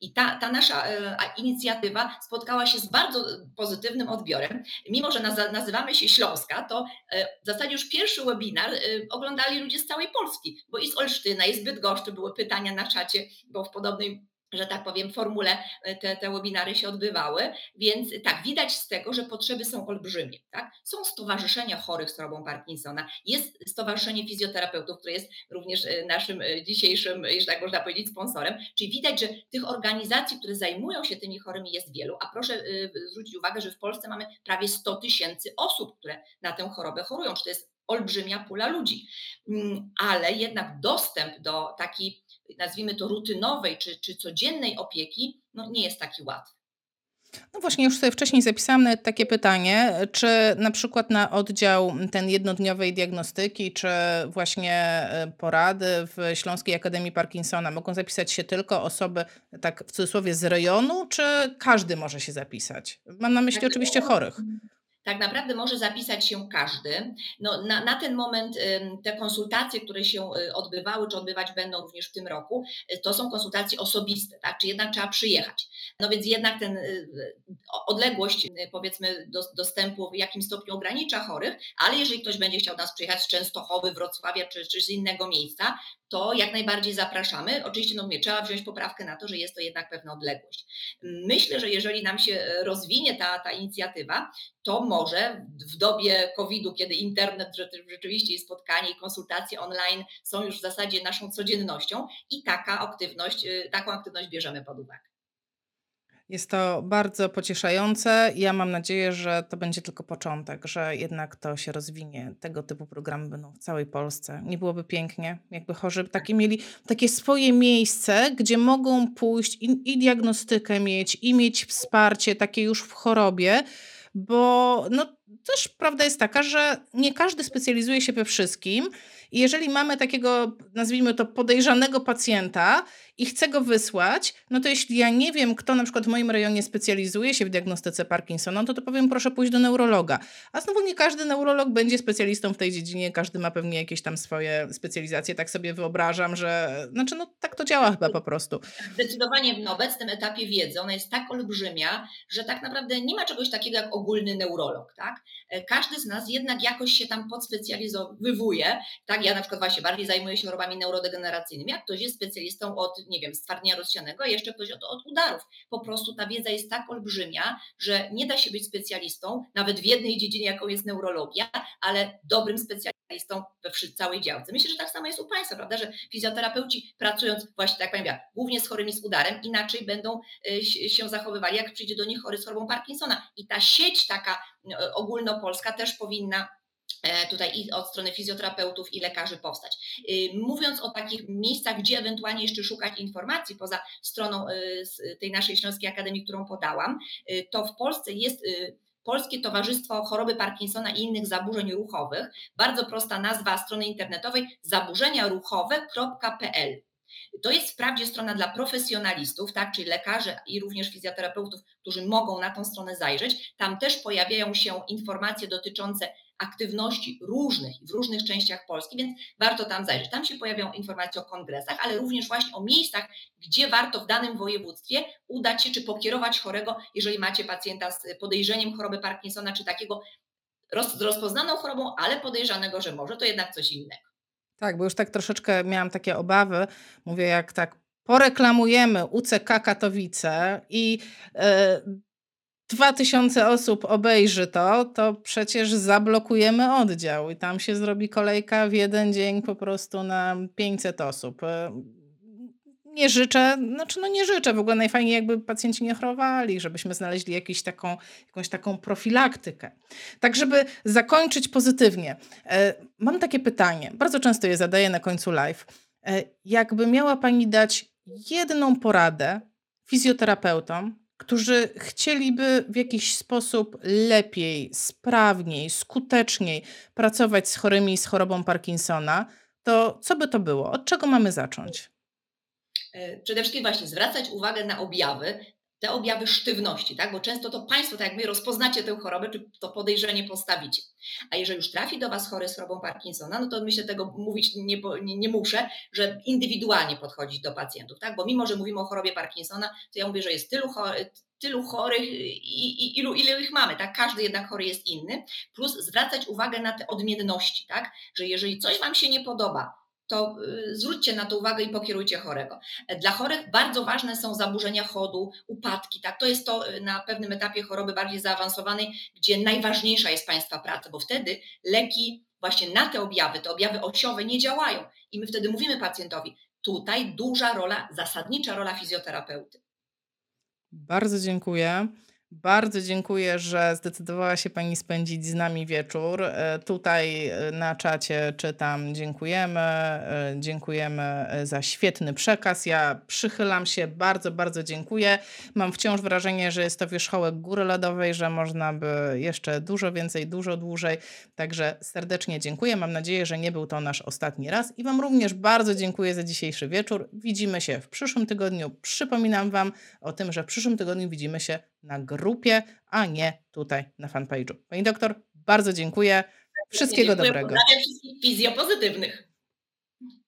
I ta, ta nasza e, inicjatywa spotkała się z bardzo pozytywnym odbiorem. Mimo, że nazywamy się Śląska, to e, w zasadzie już pierwszy webinar oglądali ludzie z całej Polski, bo i z Olsztyna, i z Bydgoszczy były pytania na czacie, bo w podobnej że tak powiem, formule e, te, te webinary się odbywały, więc tak, widać z tego, że potrzeby są olbrzymie. Tak? Są stowarzyszenia chorych z chorobą Parkinsona, jest Stowarzyszenie Fizjoterapeutów, które jest również e, naszym e, dzisiejszym, jeśli tak można powiedzieć, sponsorem, czyli widać, że tych organizacji, które zajmują się tymi chorymi jest wielu, a proszę zwrócić uwagę, że w Polsce mamy prawie 100 tysięcy osób, które na tę chorobę chorują, czy to jest olbrzymia pula ludzi, mm, ale jednak dostęp do takiej nazwijmy to rutynowej czy, czy codziennej opieki, no nie jest taki łatwy. No właśnie, już sobie wcześniej zapisałam takie pytanie, czy na przykład na oddział ten jednodniowej diagnostyki, czy właśnie e, porady w Śląskiej Akademii Parkinsona mogą zapisać się tylko osoby, tak w cudzysłowie, z rejonu, czy każdy może się zapisać? Mam na myśli tak, oczywiście chorych tak naprawdę może zapisać się każdy. No, na, na ten moment te konsultacje, które się y, odbywały, czy odbywać będą również w tym roku, y, to są konsultacje osobiste, tak? czy jednak trzeba przyjechać. No więc jednak ten y, odległość, powiedzmy, do, dostępu w jakim stopniu ogranicza chorych, ale jeżeli ktoś będzie chciał nas przyjechać z Częstochowy, Wrocławia czy, czy z innego miejsca, to jak najbardziej zapraszamy. Oczywiście no, mówię, trzeba wziąć poprawkę na to, że jest to jednak pewna odległość. Myślę, że jeżeli nam się rozwinie ta, ta inicjatywa, to może w dobie COVID-u, kiedy internet rzeczywiście i spotkanie i konsultacje online są już w zasadzie naszą codziennością i taka aktywność, y, taką aktywność bierzemy pod uwagę. Jest to bardzo pocieszające. Ja mam nadzieję, że to będzie tylko początek, że jednak to się rozwinie. Tego typu programy będą w całej Polsce. Nie byłoby pięknie, jakby chorzy takie mieli takie swoje miejsce, gdzie mogą pójść i, i diagnostykę mieć, i mieć wsparcie takie już w chorobie, bo no, też prawda jest taka, że nie każdy specjalizuje się we wszystkim. I jeżeli mamy takiego, nazwijmy to, podejrzanego pacjenta i chcę go wysłać, no to jeśli ja nie wiem, kto na przykład w moim rejonie specjalizuje się w diagnostyce Parkinsona, no to, to powiem, proszę pójść do neurologa. A znowu nie każdy neurolog będzie specjalistą w tej dziedzinie, każdy ma pewnie jakieś tam swoje specjalizacje. Tak sobie wyobrażam, że znaczy, no tak to działa chyba po prostu. Zdecydowanie na obecnym etapie wiedzy ona jest tak olbrzymia, że tak naprawdę nie ma czegoś takiego jak ogólny neurolog, tak? E, każdy z nas jednak jakoś się tam podspecjalizowuje, tak? Ja na przykład właśnie bardziej zajmuję się chorobami neurodegeneracyjnymi, jak ktoś jest specjalistą od nie wiem, stwardnienia rozsianego, a jeszcze ktoś od, od udarów. Po prostu ta wiedza jest tak olbrzymia, że nie da się być specjalistą, nawet w jednej dziedzinie, jaką jest neurologia, ale dobrym specjalistą we całej działce. Myślę, że tak samo jest u Państwa, prawda, że fizjoterapeuci pracując właśnie, tak powiem, głównie z chorymi z udarem, inaczej będą y, się zachowywali, jak przyjdzie do nich chory z chorobą Parkinsona. I ta sieć taka y, ogólnopolska też powinna E, tutaj i od strony fizjoterapeutów i lekarzy powstać. Y, mówiąc o takich miejscach, gdzie ewentualnie jeszcze szukać informacji poza stroną y, tej naszej Śląskiej Akademii, którą podałam, y, to w Polsce jest Polskie Towarzystwo Choroby Parkinsona i innych zaburzeń ruchowych. Bardzo prosta nazwa strony internetowej zaburzeniaruchowe.pl. To jest wprawdzie strona dla profesjonalistów, tak, czyli lekarzy i również fizjoterapeutów, którzy mogą na tą stronę zajrzeć. Tam też pojawiają się informacje dotyczące aktywności różnych w różnych częściach Polski, więc warto tam zajrzeć. Tam się pojawią informacje o kongresach, ale również właśnie o miejscach, gdzie warto w danym województwie udać się czy pokierować chorego, jeżeli macie pacjenta z podejrzeniem choroby Parkinsona czy takiego roz, rozpoznaną chorobą, ale podejrzanego, że może to jednak coś innego. Tak, bo już tak troszeczkę miałam takie obawy. Mówię, jak tak poreklamujemy UCK Katowice i. Yy 2000 osób obejrzy to, to przecież zablokujemy oddział i tam się zrobi kolejka w jeden dzień po prostu na 500 osób. Yy, nie życzę, znaczy no nie życzę, w ogóle najfajniej jakby pacjenci nie chorowali, żebyśmy znaleźli jakiś taką, jakąś taką profilaktykę. Tak, żeby zakończyć pozytywnie, yy, mam takie pytanie, bardzo często je zadaję na końcu live. Yy, jakby miała Pani dać jedną poradę fizjoterapeutom, którzy chcieliby w jakiś sposób lepiej, sprawniej, skuteczniej pracować z chorymi z chorobą Parkinsona, to co by to było? Od czego mamy zacząć? E, przede wszystkim właśnie zwracać uwagę na objawy, te objawy sztywności, tak? bo często to Państwo, tak jak my, rozpoznacie tę chorobę, czy to podejrzenie postawicie. A jeżeli już trafi do Was chory z chorobą Parkinsona, no to myślę, tego mówić nie, nie, nie muszę, że indywidualnie podchodzić do pacjentów, tak? bo mimo, że mówimy o chorobie Parkinsona, to ja mówię, że jest tylu, tylu chorych i, i ilu, ile ich mamy, tak? Każdy jednak chory jest inny, plus zwracać uwagę na te odmienności, tak? Że jeżeli coś Wam się nie podoba, to y, zwróćcie na to uwagę i pokierujcie chorego. Dla chorych bardzo ważne są zaburzenia chodu, upadki. Tak? To jest to y, na pewnym etapie choroby bardziej zaawansowanej, gdzie najważniejsza jest Państwa praca, bo wtedy leki właśnie na te objawy, te objawy osiowe nie działają. I my wtedy mówimy pacjentowi, tutaj duża rola, zasadnicza rola fizjoterapeuty. Bardzo dziękuję. Bardzo dziękuję, że zdecydowała się Pani spędzić z nami wieczór. E, tutaj e, na czacie czytam dziękujemy, e, dziękujemy za świetny przekaz. Ja przychylam się, bardzo, bardzo dziękuję. Mam wciąż wrażenie, że jest to wierzchołek góry lodowej, że można by jeszcze dużo więcej, dużo dłużej. Także serdecznie dziękuję. Mam nadzieję, że nie był to nasz ostatni raz i Wam również bardzo dziękuję za dzisiejszy wieczór. Widzimy się w przyszłym tygodniu. Przypominam Wam o tym, że w przyszłym tygodniu widzimy się na grupie, a nie tutaj na fanpage'u. Pani doktor, bardzo dziękuję. Wszystkiego dziękuję, dobrego. Pozdrawiam wszystkich fizjopozytywnych.